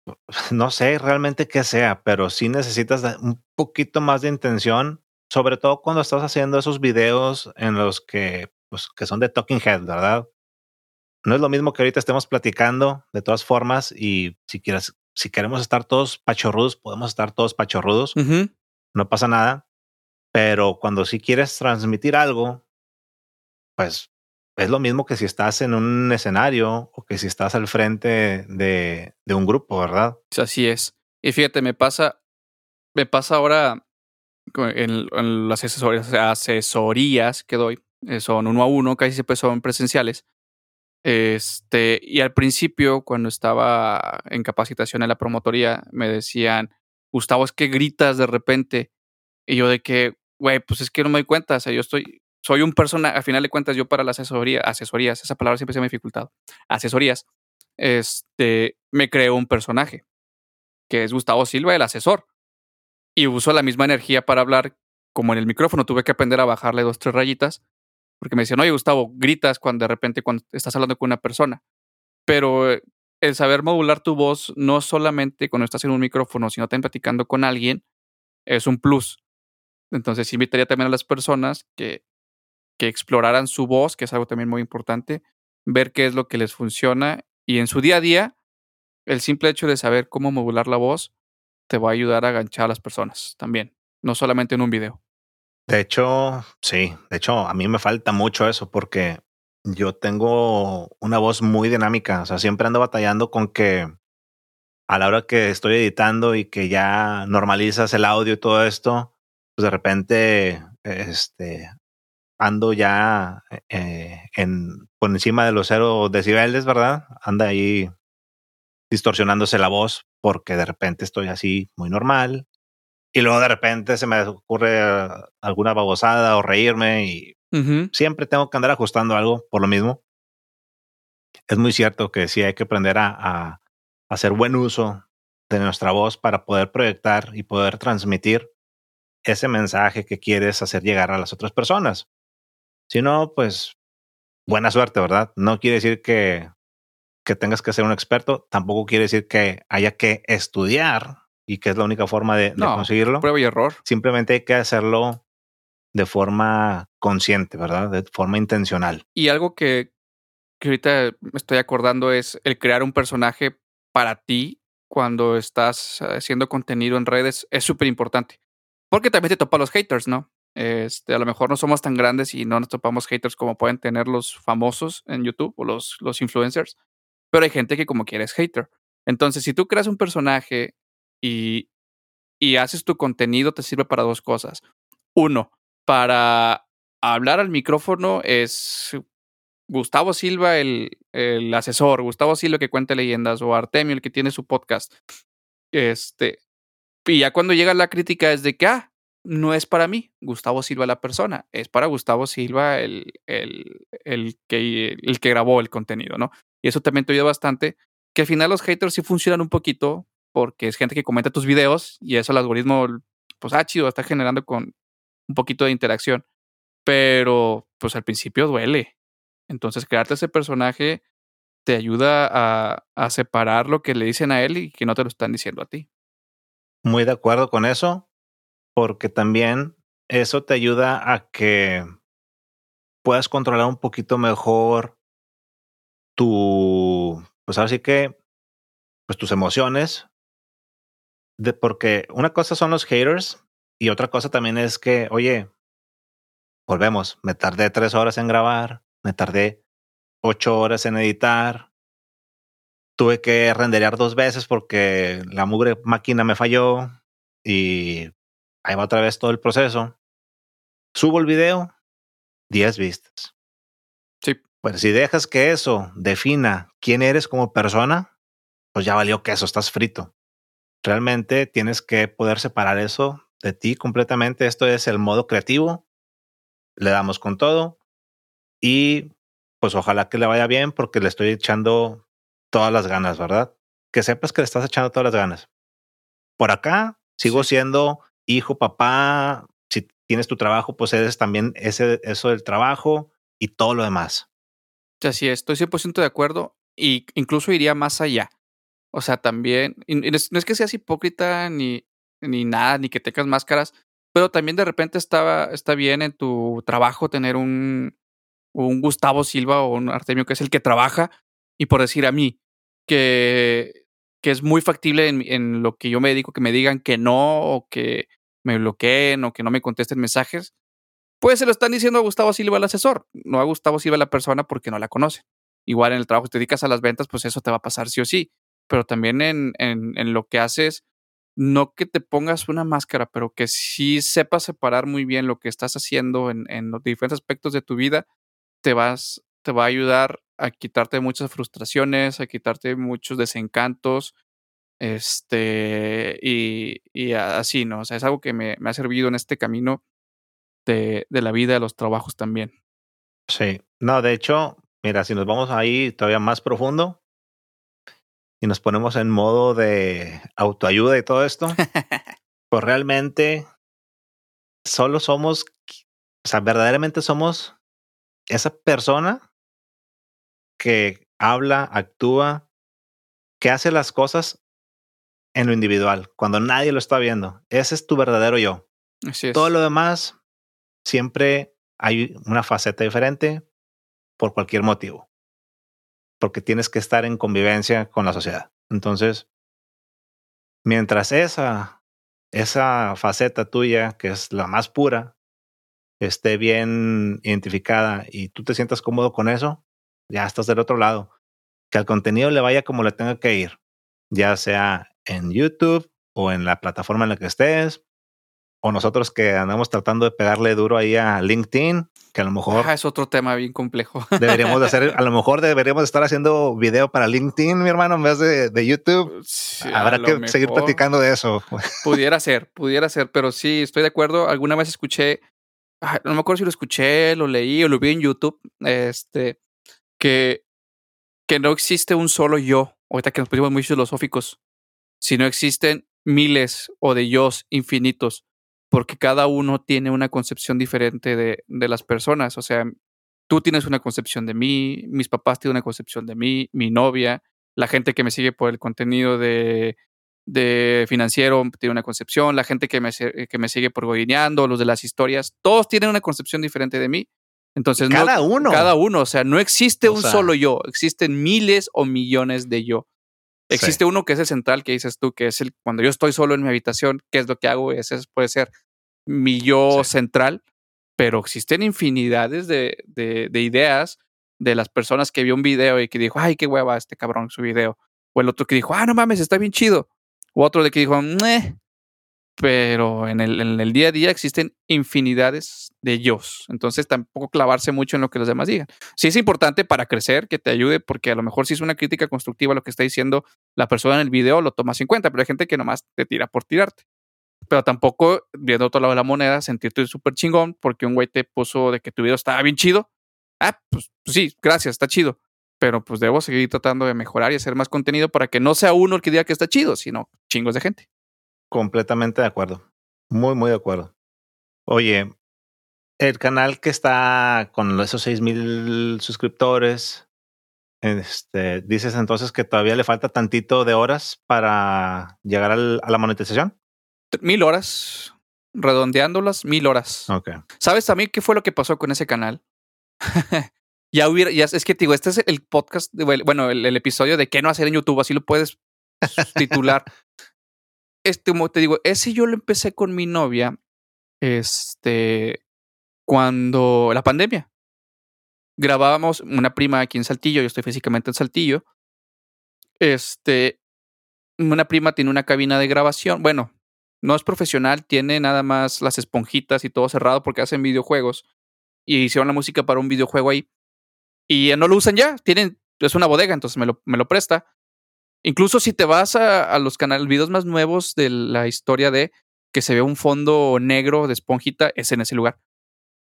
(laughs) No sé realmente qué sea, pero sí necesitas un poquito más de intención, sobre todo cuando estás haciendo esos videos en los que, pues, que son de talking head, ¿verdad? No es lo mismo que ahorita estemos platicando de todas formas y si quieres, si queremos estar todos pachorrudos, podemos estar todos pachorrudos. No pasa nada. Pero cuando si quieres transmitir algo, pues es lo mismo que si estás en un escenario o que si estás al frente de, de un grupo, ¿verdad? Así es. Y fíjate, me pasa, me pasa ahora en, las asesorías, asesorías que doy, eh, son uno a uno, casi siempre son presenciales. Este, y al principio, cuando estaba en capacitación en la promotoría, me decían, Gustavo, es que gritas de repente. Y yo de que, güey, pues es que no me doy cuenta. O sea, yo estoy, soy un persona, al final de cuentas, yo para las asesorías, asesorías, esa palabra siempre se me ha dificultado. Asesorías, este, me creo un personaje, que es Gustavo Silva, el asesor. Y uso la misma energía para hablar como en el micrófono tuve que aprender a bajarle dos, tres rayitas, porque me decían, oye, Gustavo, gritas cuando de repente cuando estás hablando con una persona. Pero eh, el saber modular tu voz, no solamente cuando estás en un micrófono, sino también platicando con alguien, es un plus. Entonces invitaría también a las personas que, que exploraran su voz, que es algo también muy importante, ver qué es lo que les funciona y en su día a día, el simple hecho de saber cómo modular la voz te va a ayudar a aganchar a las personas también, no solamente en un video. De hecho, sí, de hecho a mí me falta mucho eso porque yo tengo una voz muy dinámica, o sea, siempre ando batallando con que a la hora que estoy editando y que ya normalizas el audio y todo esto, pues de repente este, ando ya eh, en, por encima de los cero decibeles, ¿verdad? Anda ahí distorsionándose la voz porque de repente estoy así muy normal y luego de repente se me ocurre alguna babosada o reírme y siempre tengo que andar ajustando algo por lo mismo. Es muy cierto que sí hay que aprender a, a hacer buen uso de nuestra voz para poder proyectar y poder transmitir ese mensaje que quieres hacer llegar a las otras personas. Si no, pues buena suerte, ¿verdad? No quiere decir que, que tengas que ser un experto, tampoco quiere decir que haya que estudiar y que es la única forma de, conseguirlo. Prueba y error. Simplemente hay que hacerlo de forma consciente, ¿verdad? De forma intencional. Y algo que, que ahorita me estoy acordando es el crear un personaje para ti cuando estás haciendo contenido en redes es súper importante. Porque también te topa los haters, ¿no? Este, a lo mejor no somos tan grandes y no nos topamos haters como pueden tener los famosos en YouTube o los, los influencers, pero hay gente que como quiere es hater. Entonces, si tú creas un personaje y, y haces tu contenido, te sirve para dos cosas. Uno, para hablar al micrófono es Gustavo Silva, el, el asesor, Gustavo Silva que cuenta leyendas, o Artemio, el que tiene su podcast. Este, y ya cuando llega la crítica es de que, ah, no es para mí, Gustavo Silva la persona, es para Gustavo Silva el, el, el, que, el que grabó el contenido, ¿no? Y eso también te ayuda bastante, que al final los haters sí funcionan un poquito, porque es gente que comenta tus videos y eso el algoritmo, pues, ah, chido, está generando con un poquito de interacción, pero pues al principio duele. Entonces, crearte ese personaje te ayuda a, a separar lo que le dicen a él y que no te lo están diciendo a ti. Muy de acuerdo con eso porque también eso te ayuda a que puedas controlar un poquito mejor tu, pues ahora sí que, pues tus emociones, de, porque una cosa son los haters y otra cosa también es que, oye, volvemos, me tardé tres horas en grabar, me tardé ocho horas en editar, tuve que renderear dos veces porque la mugre máquina me falló y Ahí va otra vez todo el proceso. Subo el video, 10 vistas. Sí. Pues si dejas que eso defina quién eres como persona, pues ya valió que eso, estás frito. Realmente tienes que poder separar eso de ti completamente. Esto es el modo creativo. Le damos con todo. Y pues ojalá que le vaya bien porque le estoy echando todas las ganas, ¿verdad? Que sepas que le estás echando todas las ganas. Por acá sigo siendo hijo, papá, si tienes tu trabajo, pues eres también ese, eso del trabajo y todo lo demás. Así es, estoy 100% de acuerdo y incluso iría más allá. O sea, también, no es que seas hipócrita ni, ni nada, ni que tengas máscaras, pero también de repente estaba, está bien en tu trabajo tener un, un Gustavo Silva o un Artemio que es el que trabaja y por decir a mí que, que es muy factible en, lo que yo me dedico, que me digan que no o que me bloqueen o que no me contesten mensajes, pues se lo están diciendo a Gustavo Silva el asesor, no a Gustavo Silva la persona porque no la conoce. Igual en el trabajo que te dedicas a las ventas, pues eso te va a pasar sí o sí. Pero también en, en, en lo que haces, no que te pongas una máscara, pero que sí sepas separar muy bien lo que estás haciendo en, en los diferentes aspectos de tu vida, te vas, te va a ayudar a quitarte muchas frustraciones, a quitarte muchos desencantos, este, y, y así, ¿no? O sea, es algo que me, me ha servido en este camino de, de, la vida, de los trabajos también. Sí, no, de hecho, mira, si nos vamos ahí todavía más profundo y nos ponemos en modo de autoayuda y todo esto, (laughs) pues realmente solo somos, o sea, verdaderamente somos esa persona que habla, actúa, que hace las cosas en lo individual, cuando nadie lo está viendo. Ese es tu verdadero yo. Así es. Todo lo demás, siempre hay una faceta diferente por cualquier motivo. Porque tienes que estar en convivencia con la sociedad. Entonces, mientras esa, esa faceta tuya, que es la más pura, esté bien identificada y tú te sientas cómodo con eso, ya estás del otro lado. Que al contenido le vaya como le tenga que ir, ya sea en YouTube o en la plataforma en la que estés, o nosotros que andamos tratando de pegarle duro ahí a LinkedIn, que a lo mejor Ah, es otro tema bien complejo. (laughs) deberíamos de hacer, a lo mejor deberíamos estar haciendo video para LinkedIn, mi hermano, en vez de, de YouTube. Sí, Habrá que seguir platicando de eso. (laughs) Pudiera ser, pudiera ser, pero sí, estoy de acuerdo. Alguna vez escuché, ah, no me acuerdo si lo escuché, lo leí o lo vi en YouTube, este, que, que no existe un solo yo, ahorita que nos pusimos muy filosóficos, sino existen miles o de yos infinitos, porque cada uno tiene una concepción diferente de, de las personas. O sea, tú tienes una concepción de mí, mis papás tienen una concepción de mí, mi novia, la gente que me sigue por el contenido de, de financiero tiene una concepción, la gente que me, se- que me sigue por Goineando, los de las historias, todos tienen una concepción diferente de mí. Entonces, no- cada uno. cada uno, o sea, no existe O un sea- solo yo, existen miles o millones de yo. Sí. Existe uno que es el central, que dices tú, que es el cuando yo estoy solo en mi habitación, ¿qué es lo que hago? Ese es- puede ser mi yo Sí. central, pero existen infinidades de, de, de ideas de las personas que vio un video y que dijo, ay, qué hueva este cabrón su video. O el otro que dijo, ah, no mames, está bien chido. O otro de que dijo, "Meh". Pero en el, día a día existen infinidades de yos. Entonces tampoco clavarse mucho en lo que los demás digan. Sí es importante para crecer, que te ayude, porque a lo mejor si es una crítica constructiva lo que está diciendo la persona en el video, lo tomas en cuenta, pero hay gente que nomás te tira por tirarte. Pero tampoco, viendo otro lado de la moneda, sentirte súper chingón porque un güey te puso de que tu video estaba bien chido. Ah, pues, pues sí, gracias, está chido. Pero pues debo seguir tratando de mejorar y hacer más contenido para que no sea uno el que diga que está chido, sino chingos de gente. Completamente de acuerdo. Muy, muy de acuerdo. Oye, el canal que está con esos seis mil suscriptores, este, dices entonces que todavía le falta tantito de horas para llegar al- a la monetización. Mil horas, redondeándolas, mil horas. Ok. ¿Sabes también qué fue lo que pasó con ese canal? (laughs) ya hubiera, ya es que te digo, este es el podcast, bueno, el, el episodio de qué no hacer en YouTube, así lo puedes titular. (laughs) este, como te digo, ese yo lo empecé con mi novia, este, cuando la pandemia. Grabábamos una prima aquí en Saltillo, yo estoy físicamente en Saltillo. Este, una prima tiene una cabina de grabación, bueno, no es profesional, tiene nada más las esponjitas y todo cerrado porque hacen videojuegos y hicieron la música para un videojuego ahí. Y no lo usan ya, tienen, es una bodega, entonces me lo, me lo presta. Incluso si te vas a, los canales, videos más nuevos de la historia de que se ve un fondo negro de esponjita, es en ese lugar.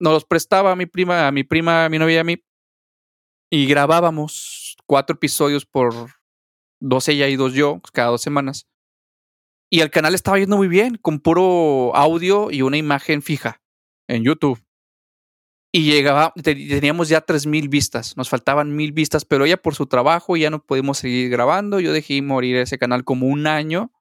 Nos los prestaba a mi prima, a mi prima, a mi novia y a mí. Y grabábamos cuatro episodios por dos ella y dos yo, cada dos semanas. Y el canal estaba yendo muy bien, con puro audio y una imagen fija en YouTube. Y llegaba, te- teníamos ya 3000 vistas, nos faltaban mil vistas, pero ella por su trabajo ya no pudimos seguir grabando. Yo dejé morir ese canal como un año,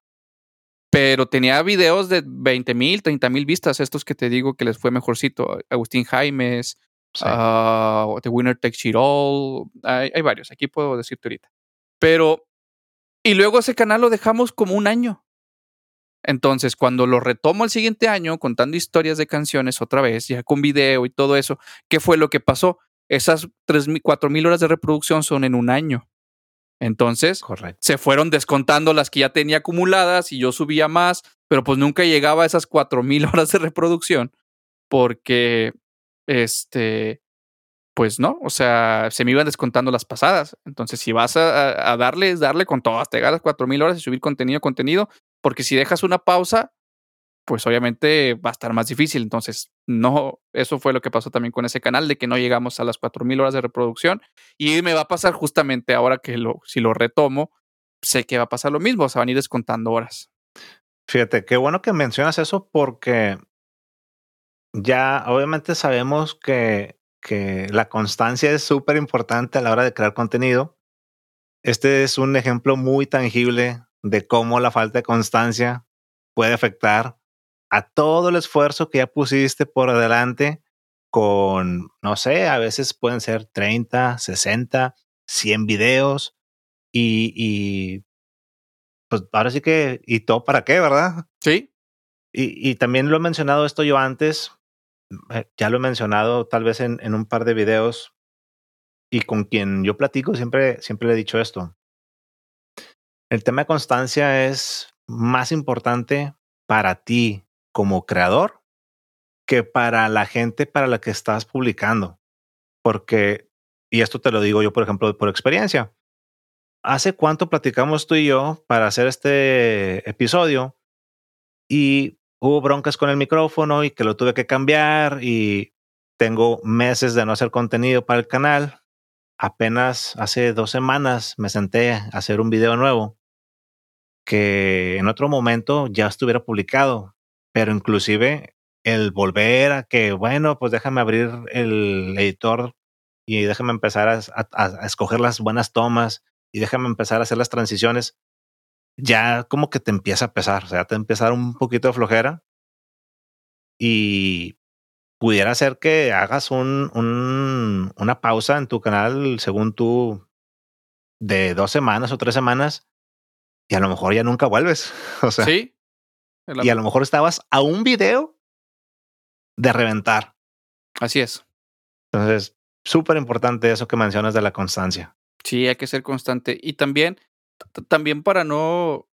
pero tenía videos de 20 mil, 30 mil vistas, estos que te digo que les fue mejorcito. Agustín Jaimes, Sí. ah, The Winner Takes It All, hay, hay varios, aquí puedo decirte ahorita. Pero, y luego ese canal lo dejamos como un año. Entonces, cuando lo retomo el siguiente año contando historias de canciones otra vez, ya con video y todo eso, ¿qué fue lo que pasó? Esas 3.000, 4.000 horas de reproducción son en un año. Entonces, Correcto. se fueron descontando las que ya tenía acumuladas y yo subía más, pero pues nunca llegaba a esas 4000 (laughs) horas de reproducción porque este pues no, o sea, se me iban descontando las pasadas. Entonces, si vas a, darle, es darle con todas, te ganas 4000 horas y subir contenido, contenido, porque si dejas una pausa, pues obviamente va a estar más difícil. Entonces, no, eso fue lo que pasó también con ese canal, de que no llegamos a las 4000 horas de reproducción. Y me va a pasar justamente ahora que lo, si lo retomo, sé que va a pasar lo mismo, se van a ir descontando horas. Fíjate, qué bueno que mencionas eso porque ya obviamente sabemos que, que la constancia es súper importante a la hora de crear contenido. Este es un ejemplo muy tangible de cómo la falta de constancia puede afectar a todo el esfuerzo que ya pusiste por adelante con, no sé, a veces pueden ser 30, 60, 100 videos y, y pues ahora sí que, ¿y todo para qué, verdad? Sí. Y, y también lo he mencionado esto yo antes, eh, ya lo he mencionado tal vez en, en un par de videos y con quien yo platico siempre, siempre le he dicho esto. El tema de constancia es más importante para ti como creador que para la gente para la que estás publicando. Porque, y esto te lo digo yo, por ejemplo, por experiencia. ¿Hace cuánto platicamos tú y yo para hacer este episodio? Y hubo broncas con el micrófono y que lo tuve que cambiar y tengo meses de no hacer contenido para el canal. Apenas hace dos semanas me senté a hacer un video nuevo que en otro momento ya estuviera publicado, pero inclusive el volver a que, bueno, pues déjame abrir el editor y déjame empezar a, escoger las buenas tomas y déjame empezar a hacer las transiciones, ya como que te empieza a pesar, o sea, te empieza a dar un poquito de flojera. Y pudiera ser que hagas un, un, una pausa en tu canal según tú de dos semanas o tres semanas y a lo mejor ya nunca vuelves. (laughs) O sea, sí. Y a lo mejor estabas a un video de reventar. Así es. Entonces, súper importante eso que mencionas de la constancia. Sí, hay que ser constante. Y también, también para no.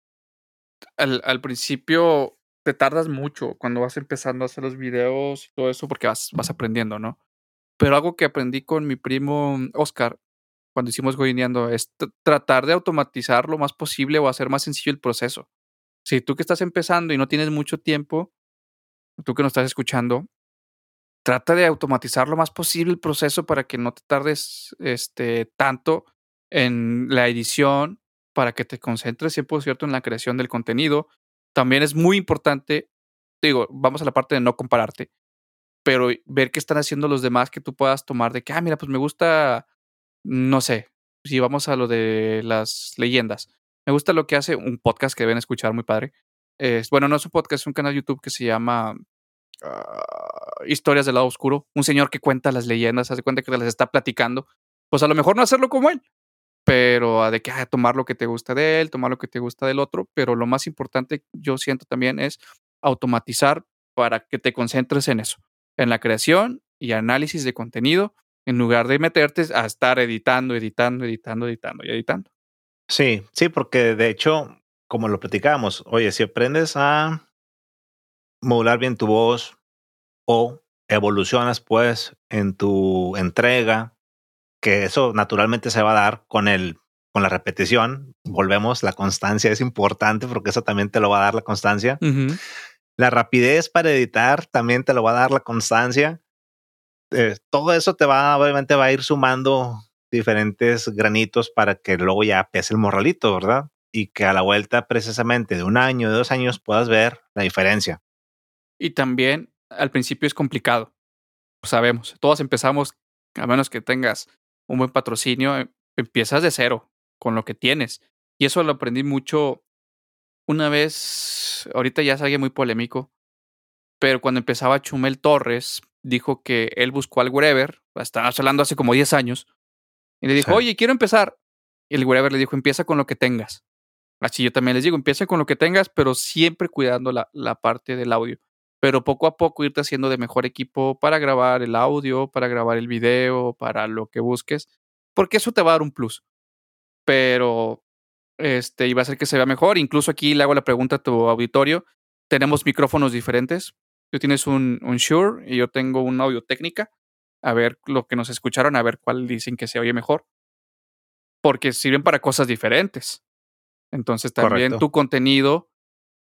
Al, al, principio te tardas mucho cuando vas empezando a hacer los videos y todo eso porque vas, vas aprendiendo, ¿no? Pero algo que aprendí con mi primo Oscar cuando hicimos Goineando es tratar de automatizar lo más posible o hacer más sencillo el proceso. Si tú que estás empezando y no tienes mucho tiempo, tú que nos estás escuchando, trata de automatizar lo más posible el proceso para que no te tardes este, tanto en la edición, para que te concentres 100% en la creación del contenido. También es muy importante, digo, vamos a la parte de no compararte, pero ver qué están haciendo los demás que tú puedas tomar de que, ah, mira, pues me gusta, no sé, si vamos a lo de las leyendas. Me gusta lo que hace un podcast que deben escuchar muy padre, es, bueno, no es un podcast, es un canal de YouTube que se llama uh, Historias del lado oscuro. Un señor que cuenta las leyendas, hace cuenta que las está platicando. Pues a lo mejor no hacerlo como él, pero de que ah, tomar lo que te gusta de él, tomar lo que te gusta del otro. Pero lo más importante, yo siento también, es automatizar para que te concentres en eso, en la creación y análisis de contenido, en lugar de meterte a estar editando, editando, editando, editando y editando. Sí, sí, porque de hecho como lo platicábamos, oye, si aprendes a modular bien tu voz o evolucionas pues en tu entrega, que eso naturalmente se va a dar con el con la repetición, volvemos, la constancia es importante porque eso también te lo va a dar la constancia. Uh -huh. La rapidez para editar también te lo va a dar la constancia. Eh, todo eso te va, obviamente va a ir sumando diferentes granitos para que luego ya pese el morralito, ¿verdad? y que a la vuelta precisamente de un año, de dos años puedas ver la diferencia. Y también al principio es complicado. Sabemos, todos empezamos, a menos que tengas un buen patrocinio, em, empiezas de cero con lo que tienes. Y eso lo aprendí mucho una vez, ahorita ya es alguien muy polémico, pero cuando empezaba Chumel Torres, dijo que él buscó al Wherever, estaba hablando hace como 10 años, y le dijo, sí. oye, quiero empezar. Y el Wherever le dijo, empieza con lo que tengas. Así yo también les digo, empieza con lo que tengas, pero siempre cuidando la, la, parte del audio. Pero poco a poco irte haciendo de mejor equipo para grabar el audio, para grabar el video, para lo que busques, porque eso te va a dar un plus. Pero este iba a hacer que se vea mejor. Incluso aquí le hago la pregunta a tu auditorio. Tenemos micrófonos diferentes. Tú tienes un, un Shure y yo tengo un audio técnica. A ver lo que nos escucharon, a ver cuál dicen que se oye mejor. Porque sirven para cosas diferentes. Entonces también Correcto. tu contenido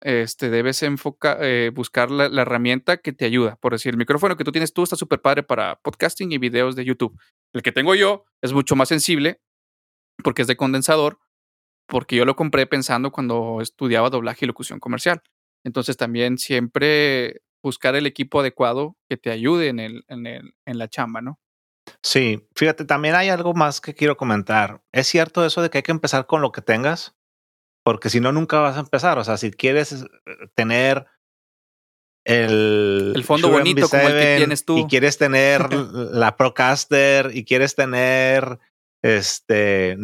este, debes enfocar, eh, buscar la, la, herramienta que te ayuda. Por decir, el micrófono que tú tienes tú está súper padre para podcasting y videos de YouTube. El que tengo yo es mucho más sensible porque es de condensador, porque yo lo compré pensando cuando estudiaba doblaje y locución comercial. Entonces también siempre buscar el equipo adecuado que te ayude en, el, en, el, en la chamba, ¿no? Sí, fíjate, también hay algo más que quiero comentar. Es cierto eso de que hay que empezar con lo que tengas, porque si no, nunca vas a empezar. O sea, si quieres eh, tener el, el fondo bonito como el que tienes tú y quieres tener (laughs) la Procaster y quieres tener este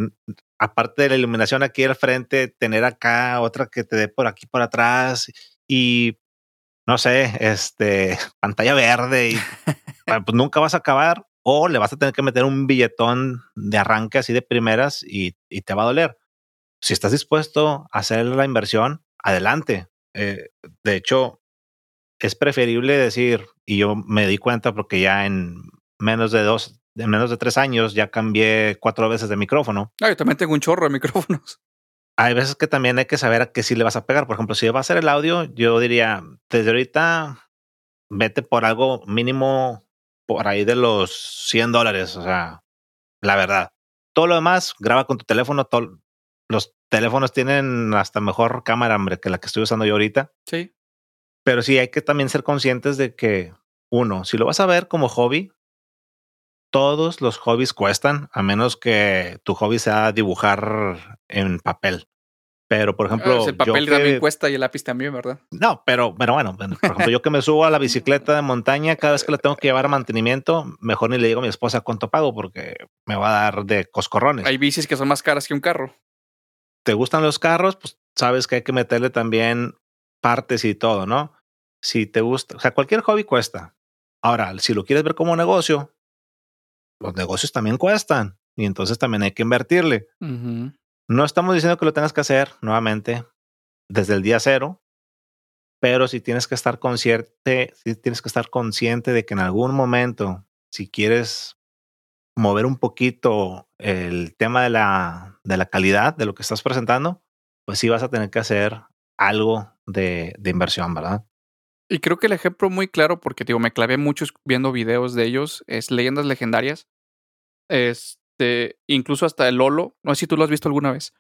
aparte de la iluminación aquí al frente, tener acá otra que te dé por aquí por atrás y no sé, este (laughs) pantalla verde y pues nunca vas a acabar o le vas a tener que meter un billetón de arranque así de primeras y, y te va a doler. Si estás dispuesto a hacer la inversión, adelante. Eh, de hecho, es preferible decir, y yo me di cuenta porque ya en menos de dos, en menos de tres años ya cambié cuatro veces de micrófono. Ah, yo también tengo un chorro de micrófonos. Hay veces que también hay que saber a qué sí le vas a pegar. Por ejemplo, si va a ser el audio, yo diría, desde ahorita vete por algo mínimo por ahí de los 100 dólares. O sea, la verdad. Todo lo demás, graba con tu teléfono. los teléfonos tienen hasta mejor cámara, hombre, que la que estoy usando yo ahorita. Sí. Pero sí hay que también ser conscientes de que, uno, si lo vas a ver como hobby, todos los hobbies cuestan, a menos que tu hobby sea dibujar en papel. Pero, por ah, ejemplo. el papel también cuesta y el lápiz también, ¿verdad? No, pero, pero bueno, por ejemplo, yo que me subo a la bicicleta de montaña, cada vez que la tengo que llevar a mantenimiento, mejor ni le digo a mi esposa cuánto pago porque me va a dar de coscorrones. Hay bicis que son más caras que un carro. ¿Te gustan los carros? Pues sabes que hay que meterle también partes y todo, ¿no? Si te gusta, o sea, cualquier hobby cuesta. Ahora, si lo quieres ver como negocio, los negocios también cuestan y entonces también hay que invertirle. No estamos diciendo que lo tengas que hacer nuevamente desde el día cero, pero si tienes que estar consciente, si tienes que estar consciente de que en algún momento, si quieres mover un poquito el tema de la, de la calidad de lo que estás presentando, pues sí vas a tener que hacer algo de, de inversión, ¿verdad? Y creo que el ejemplo muy claro, porque digo, me clavé mucho viendo videos de ellos, es Leyendas Legendarias. Este, incluso hasta el Lolo, no sé si tú lo has visto alguna vez,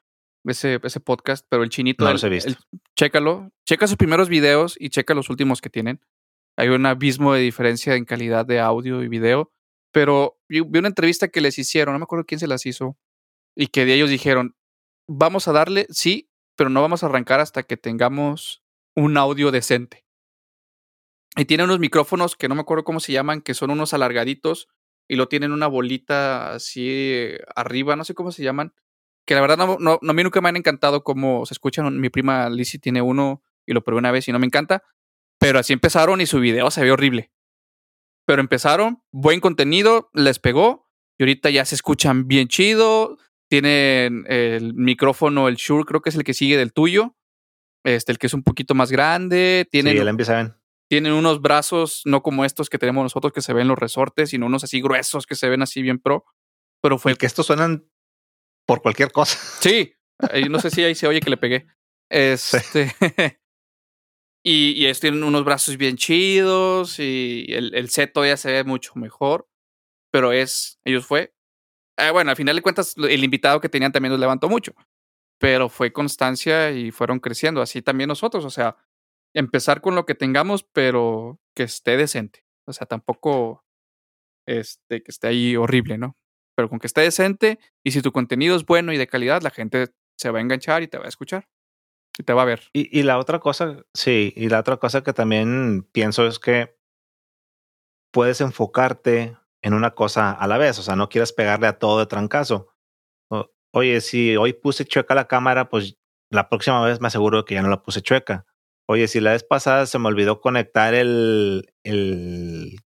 ese, ese podcast, pero el chinito. No los he visto. chécalo, checa sus primeros videos y checa los últimos que tienen. Hay un abismo de diferencia en calidad de audio y video, pero vi una entrevista que les hicieron, no me acuerdo quién se las hizo, y que de ellos dijeron, vamos a darle, sí, pero no vamos a arrancar hasta que tengamos un audio decente. Y tiene unos micrófonos que no me acuerdo cómo se llaman, que son unos alargaditos y lo tienen una bolita así arriba, no sé cómo se llaman. Que la verdad no, no, a mí nunca me han encantado cómo se escuchan. Mi prima Lizzie tiene uno y lo probé una vez y no me encanta. Pero así empezaron y su video se ve horrible. Pero empezaron, buen contenido, les pegó y ahorita ya se escuchan bien chido. Tienen el micrófono, el Shure, creo que es el que sigue del tuyo. Este, el que es un poquito más grande. Tienen, sí, empieza bien tienen unos brazos no como estos que tenemos nosotros que se ven los resortes, sino unos así gruesos que se ven así bien pro. Pero fue. que estos suenan por cualquier cosa. (laughs) Sí. no sé si ahí se oye que le pegué. Este. (laughs) y, y ellos tienen unos brazos bien chidos y el, el set todavía se ve mucho mejor. Pero es. Ellos fue. Eh, bueno, al final de cuentas, el invitado que tenían también nos levantó mucho. Pero fue constancia y fueron creciendo. Así también nosotros. O sea, empezar con lo que tengamos, pero que esté decente. O sea, tampoco este, que esté ahí horrible, ¿no? Pero con que esté decente y si tu contenido es bueno y de calidad, la gente se va a enganchar y te va a escuchar y te va a ver. Y, y la otra cosa, sí, y la otra cosa que también pienso es que puedes enfocarte en una cosa a la vez, o sea, no quieras pegarle a todo de trancazo. oye, si hoy puse chueca la cámara, pues la próxima vez me aseguro que ya no la puse chueca. Oye, si la vez pasada se me olvidó conectar el, el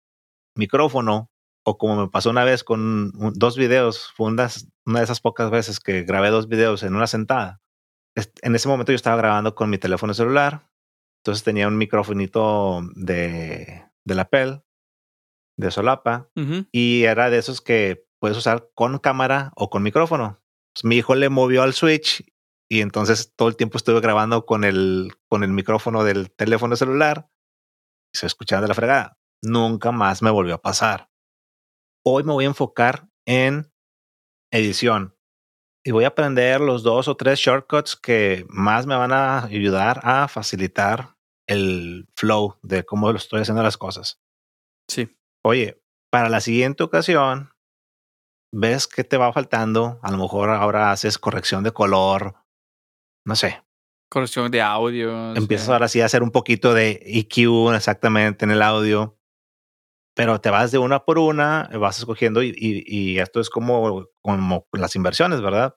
micrófono, o como me pasó una vez con dos videos, fue una, de esas pocas veces que grabé dos videos en una sentada. En ese momento yo estaba grabando con mi teléfono celular, entonces tenía un micrófonito de, de lapel, de solapa, y era de esos que puedes usar con cámara o con micrófono. Pues mi hijo le movió al switch y entonces todo el tiempo estuve grabando con el, con el micrófono del teléfono celular y se escuchaba de la fregada. Nunca más me volvió a pasar. Hoy me voy a enfocar en edición y voy a aprender los dos o tres shortcuts que más me van a ayudar a facilitar el flow de cómo lo estoy haciendo las cosas. Sí. Oye, para la siguiente ocasión, ves que te va faltando. A lo mejor ahora haces corrección de color. No sé. Corrección de audio. Empiezas ahora sí a hacer un poquito de EQ exactamente en el audio. Pero te vas de una por una, vas escogiendo y, y esto es como, como las inversiones, ¿verdad?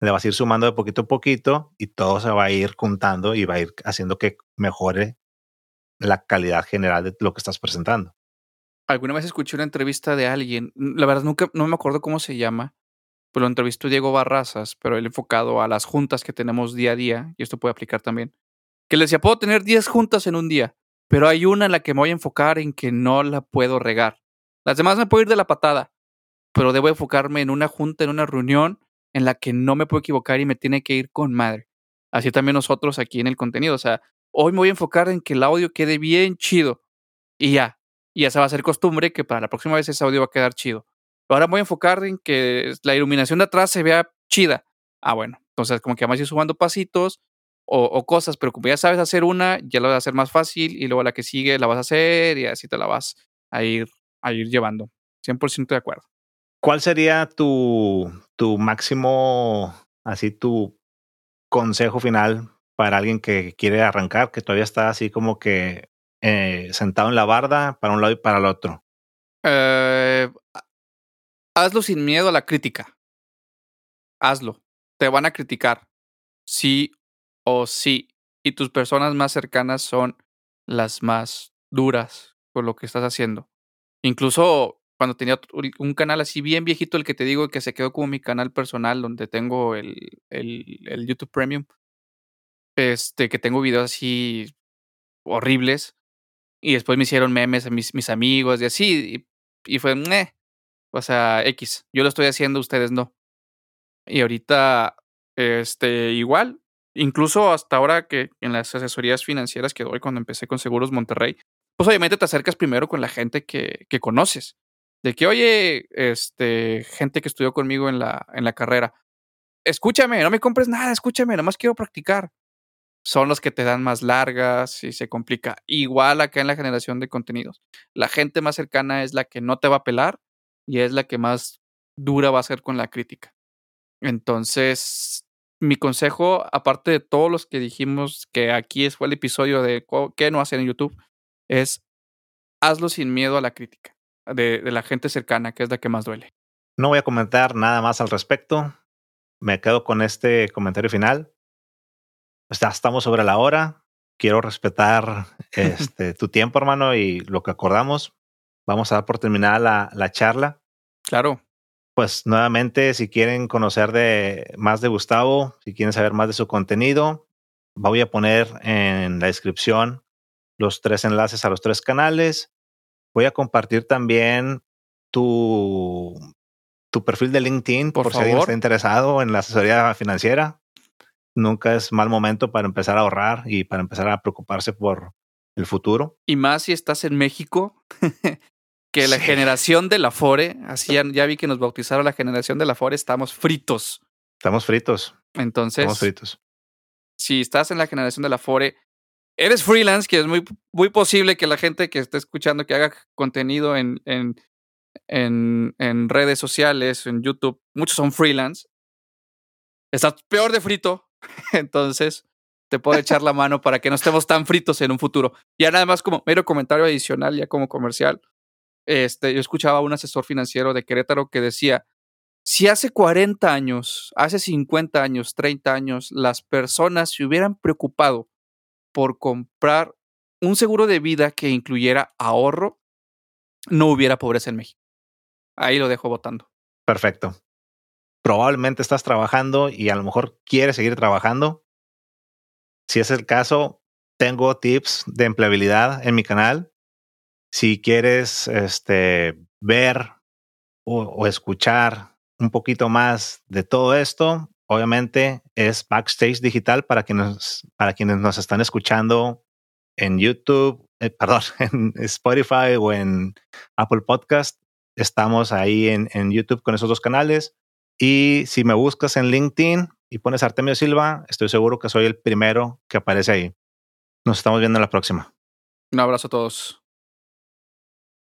Le vas a ir sumando de poquito a poquito y todo se va a ir juntando y va a ir haciendo que mejore la calidad general de lo que estás presentando alguna vez escuché una entrevista de alguien, la verdad nunca, no me acuerdo cómo se llama, pero lo entrevistó Diego Barrazas, pero él enfocado a las juntas que tenemos día a día, y esto puede aplicar también, que le decía, puedo tener 10 juntas en un día, pero hay una en la que me voy a enfocar en que no la puedo regar. Las demás me puedo ir de la patada, pero debo enfocarme en una junta, en una reunión en la que no me puedo equivocar y me tiene que ir con madre. Así también nosotros aquí en el contenido, o sea, hoy me voy a enfocar en que el audio quede bien chido y ya, y ya se va a hacer costumbre que para la próxima vez ese audio va a quedar chido. Ahora voy a enfocar en que la iluminación de atrás se vea chida. Ah, bueno, entonces como que vamos a ir sumando pasitos o, cosas, pero como ya sabes hacer una, ya lo vas a hacer más fácil y luego la que sigue la vas a hacer y así te la vas a ir, a ir llevando. 100% de acuerdo. ¿Cuál sería tu, tu máximo, así tu consejo final para alguien que quiere arrancar, que todavía está así como que eh, sentado en la barda para un lado y para el otro? Eh, hazlo sin miedo a la crítica. Hazlo. Te van a criticar. Sí o sí. Y tus personas más cercanas son las más duras por lo que estás haciendo. Incluso cuando tenía un canal así bien viejito, el que te digo que se quedó como mi canal personal, donde tengo el, el, YouTube Premium, este, que tengo videos así horribles. Y después me hicieron memes mis, mis amigos y así. Y, fue, Meh. O sea, X. Yo lo estoy haciendo, ustedes no. Y ahorita, este, igual. Incluso hasta ahora que en las asesorías financieras que doy cuando empecé con Seguros Monterrey, pues obviamente te acercas primero con la gente que, que conoces. De que, oye, este, gente que estudió conmigo en la, en la carrera, escúchame, no me compres nada, escúchame, nomás quiero practicar son los que te dan más largas y se complica. Igual acá en la generación de contenidos. La gente más cercana es la que no te va a pelar y es la que más dura va a ser con la crítica. Entonces, mi consejo, aparte de todos los que dijimos que aquí fue el episodio de qué no hacer en YouTube, es hazlo sin miedo a la crítica de, de la gente cercana, que es la que más duele. No voy a comentar nada más al respecto. Me quedo con este comentario final ya estamos sobre la hora. Quiero respetar (laughs) este, tu tiempo, hermano, y lo que acordamos. Vamos a dar por terminada la, la charla. Claro. Pues nuevamente, si quieren conocer de más de Gustavo, si quieren saber más de su contenido, voy a poner en la descripción los tres enlaces a los tres canales. Voy a compartir también tu, tu perfil de LinkedIn por, por si alguien está interesado en la asesoría financiera nunca es mal momento para empezar a ahorrar y para empezar a preocuparse por el futuro. Y más si estás en México, (laughs) que la generación de la FORE, así ya, vi que nos bautizaron la generación de la FORE, estamos fritos. Estamos fritos. Entonces, estamos fritos. Si estás en la generación de la FORE, eres freelance, que es muy, muy posible que la gente que esté escuchando que haga contenido en, en, en, en redes sociales, en YouTube, muchos son freelance. Estás peor de frito (laughs) Entonces, te puedo echar la mano para que no estemos tan fritos en un futuro. Ya nada más como mero comentario adicional, ya como comercial. Este, yo escuchaba a un asesor financiero de Querétaro que decía, si hace 40 años, hace 50 años, 30 años, las personas se hubieran preocupado por comprar un seguro de vida que incluyera ahorro, no hubiera pobreza en México. Ahí lo dejo votando. Perfecto probablemente estás trabajando y a lo mejor quieres seguir trabajando. Si es el caso, tengo tips de empleabilidad en mi canal. Si quieres este, ver o, escuchar un poquito más de todo esto, obviamente es Backstage Digital para quienes, para quienes nos están escuchando en YouTube, eh, perdón, (laughs) en Spotify o en Apple Podcast. Estamos ahí en, en YouTube con esos dos canales. Y si me buscas en LinkedIn y pones Artemio Silva, estoy seguro que soy el primero que aparece ahí. Nos estamos viendo en la próxima. Un abrazo a todos.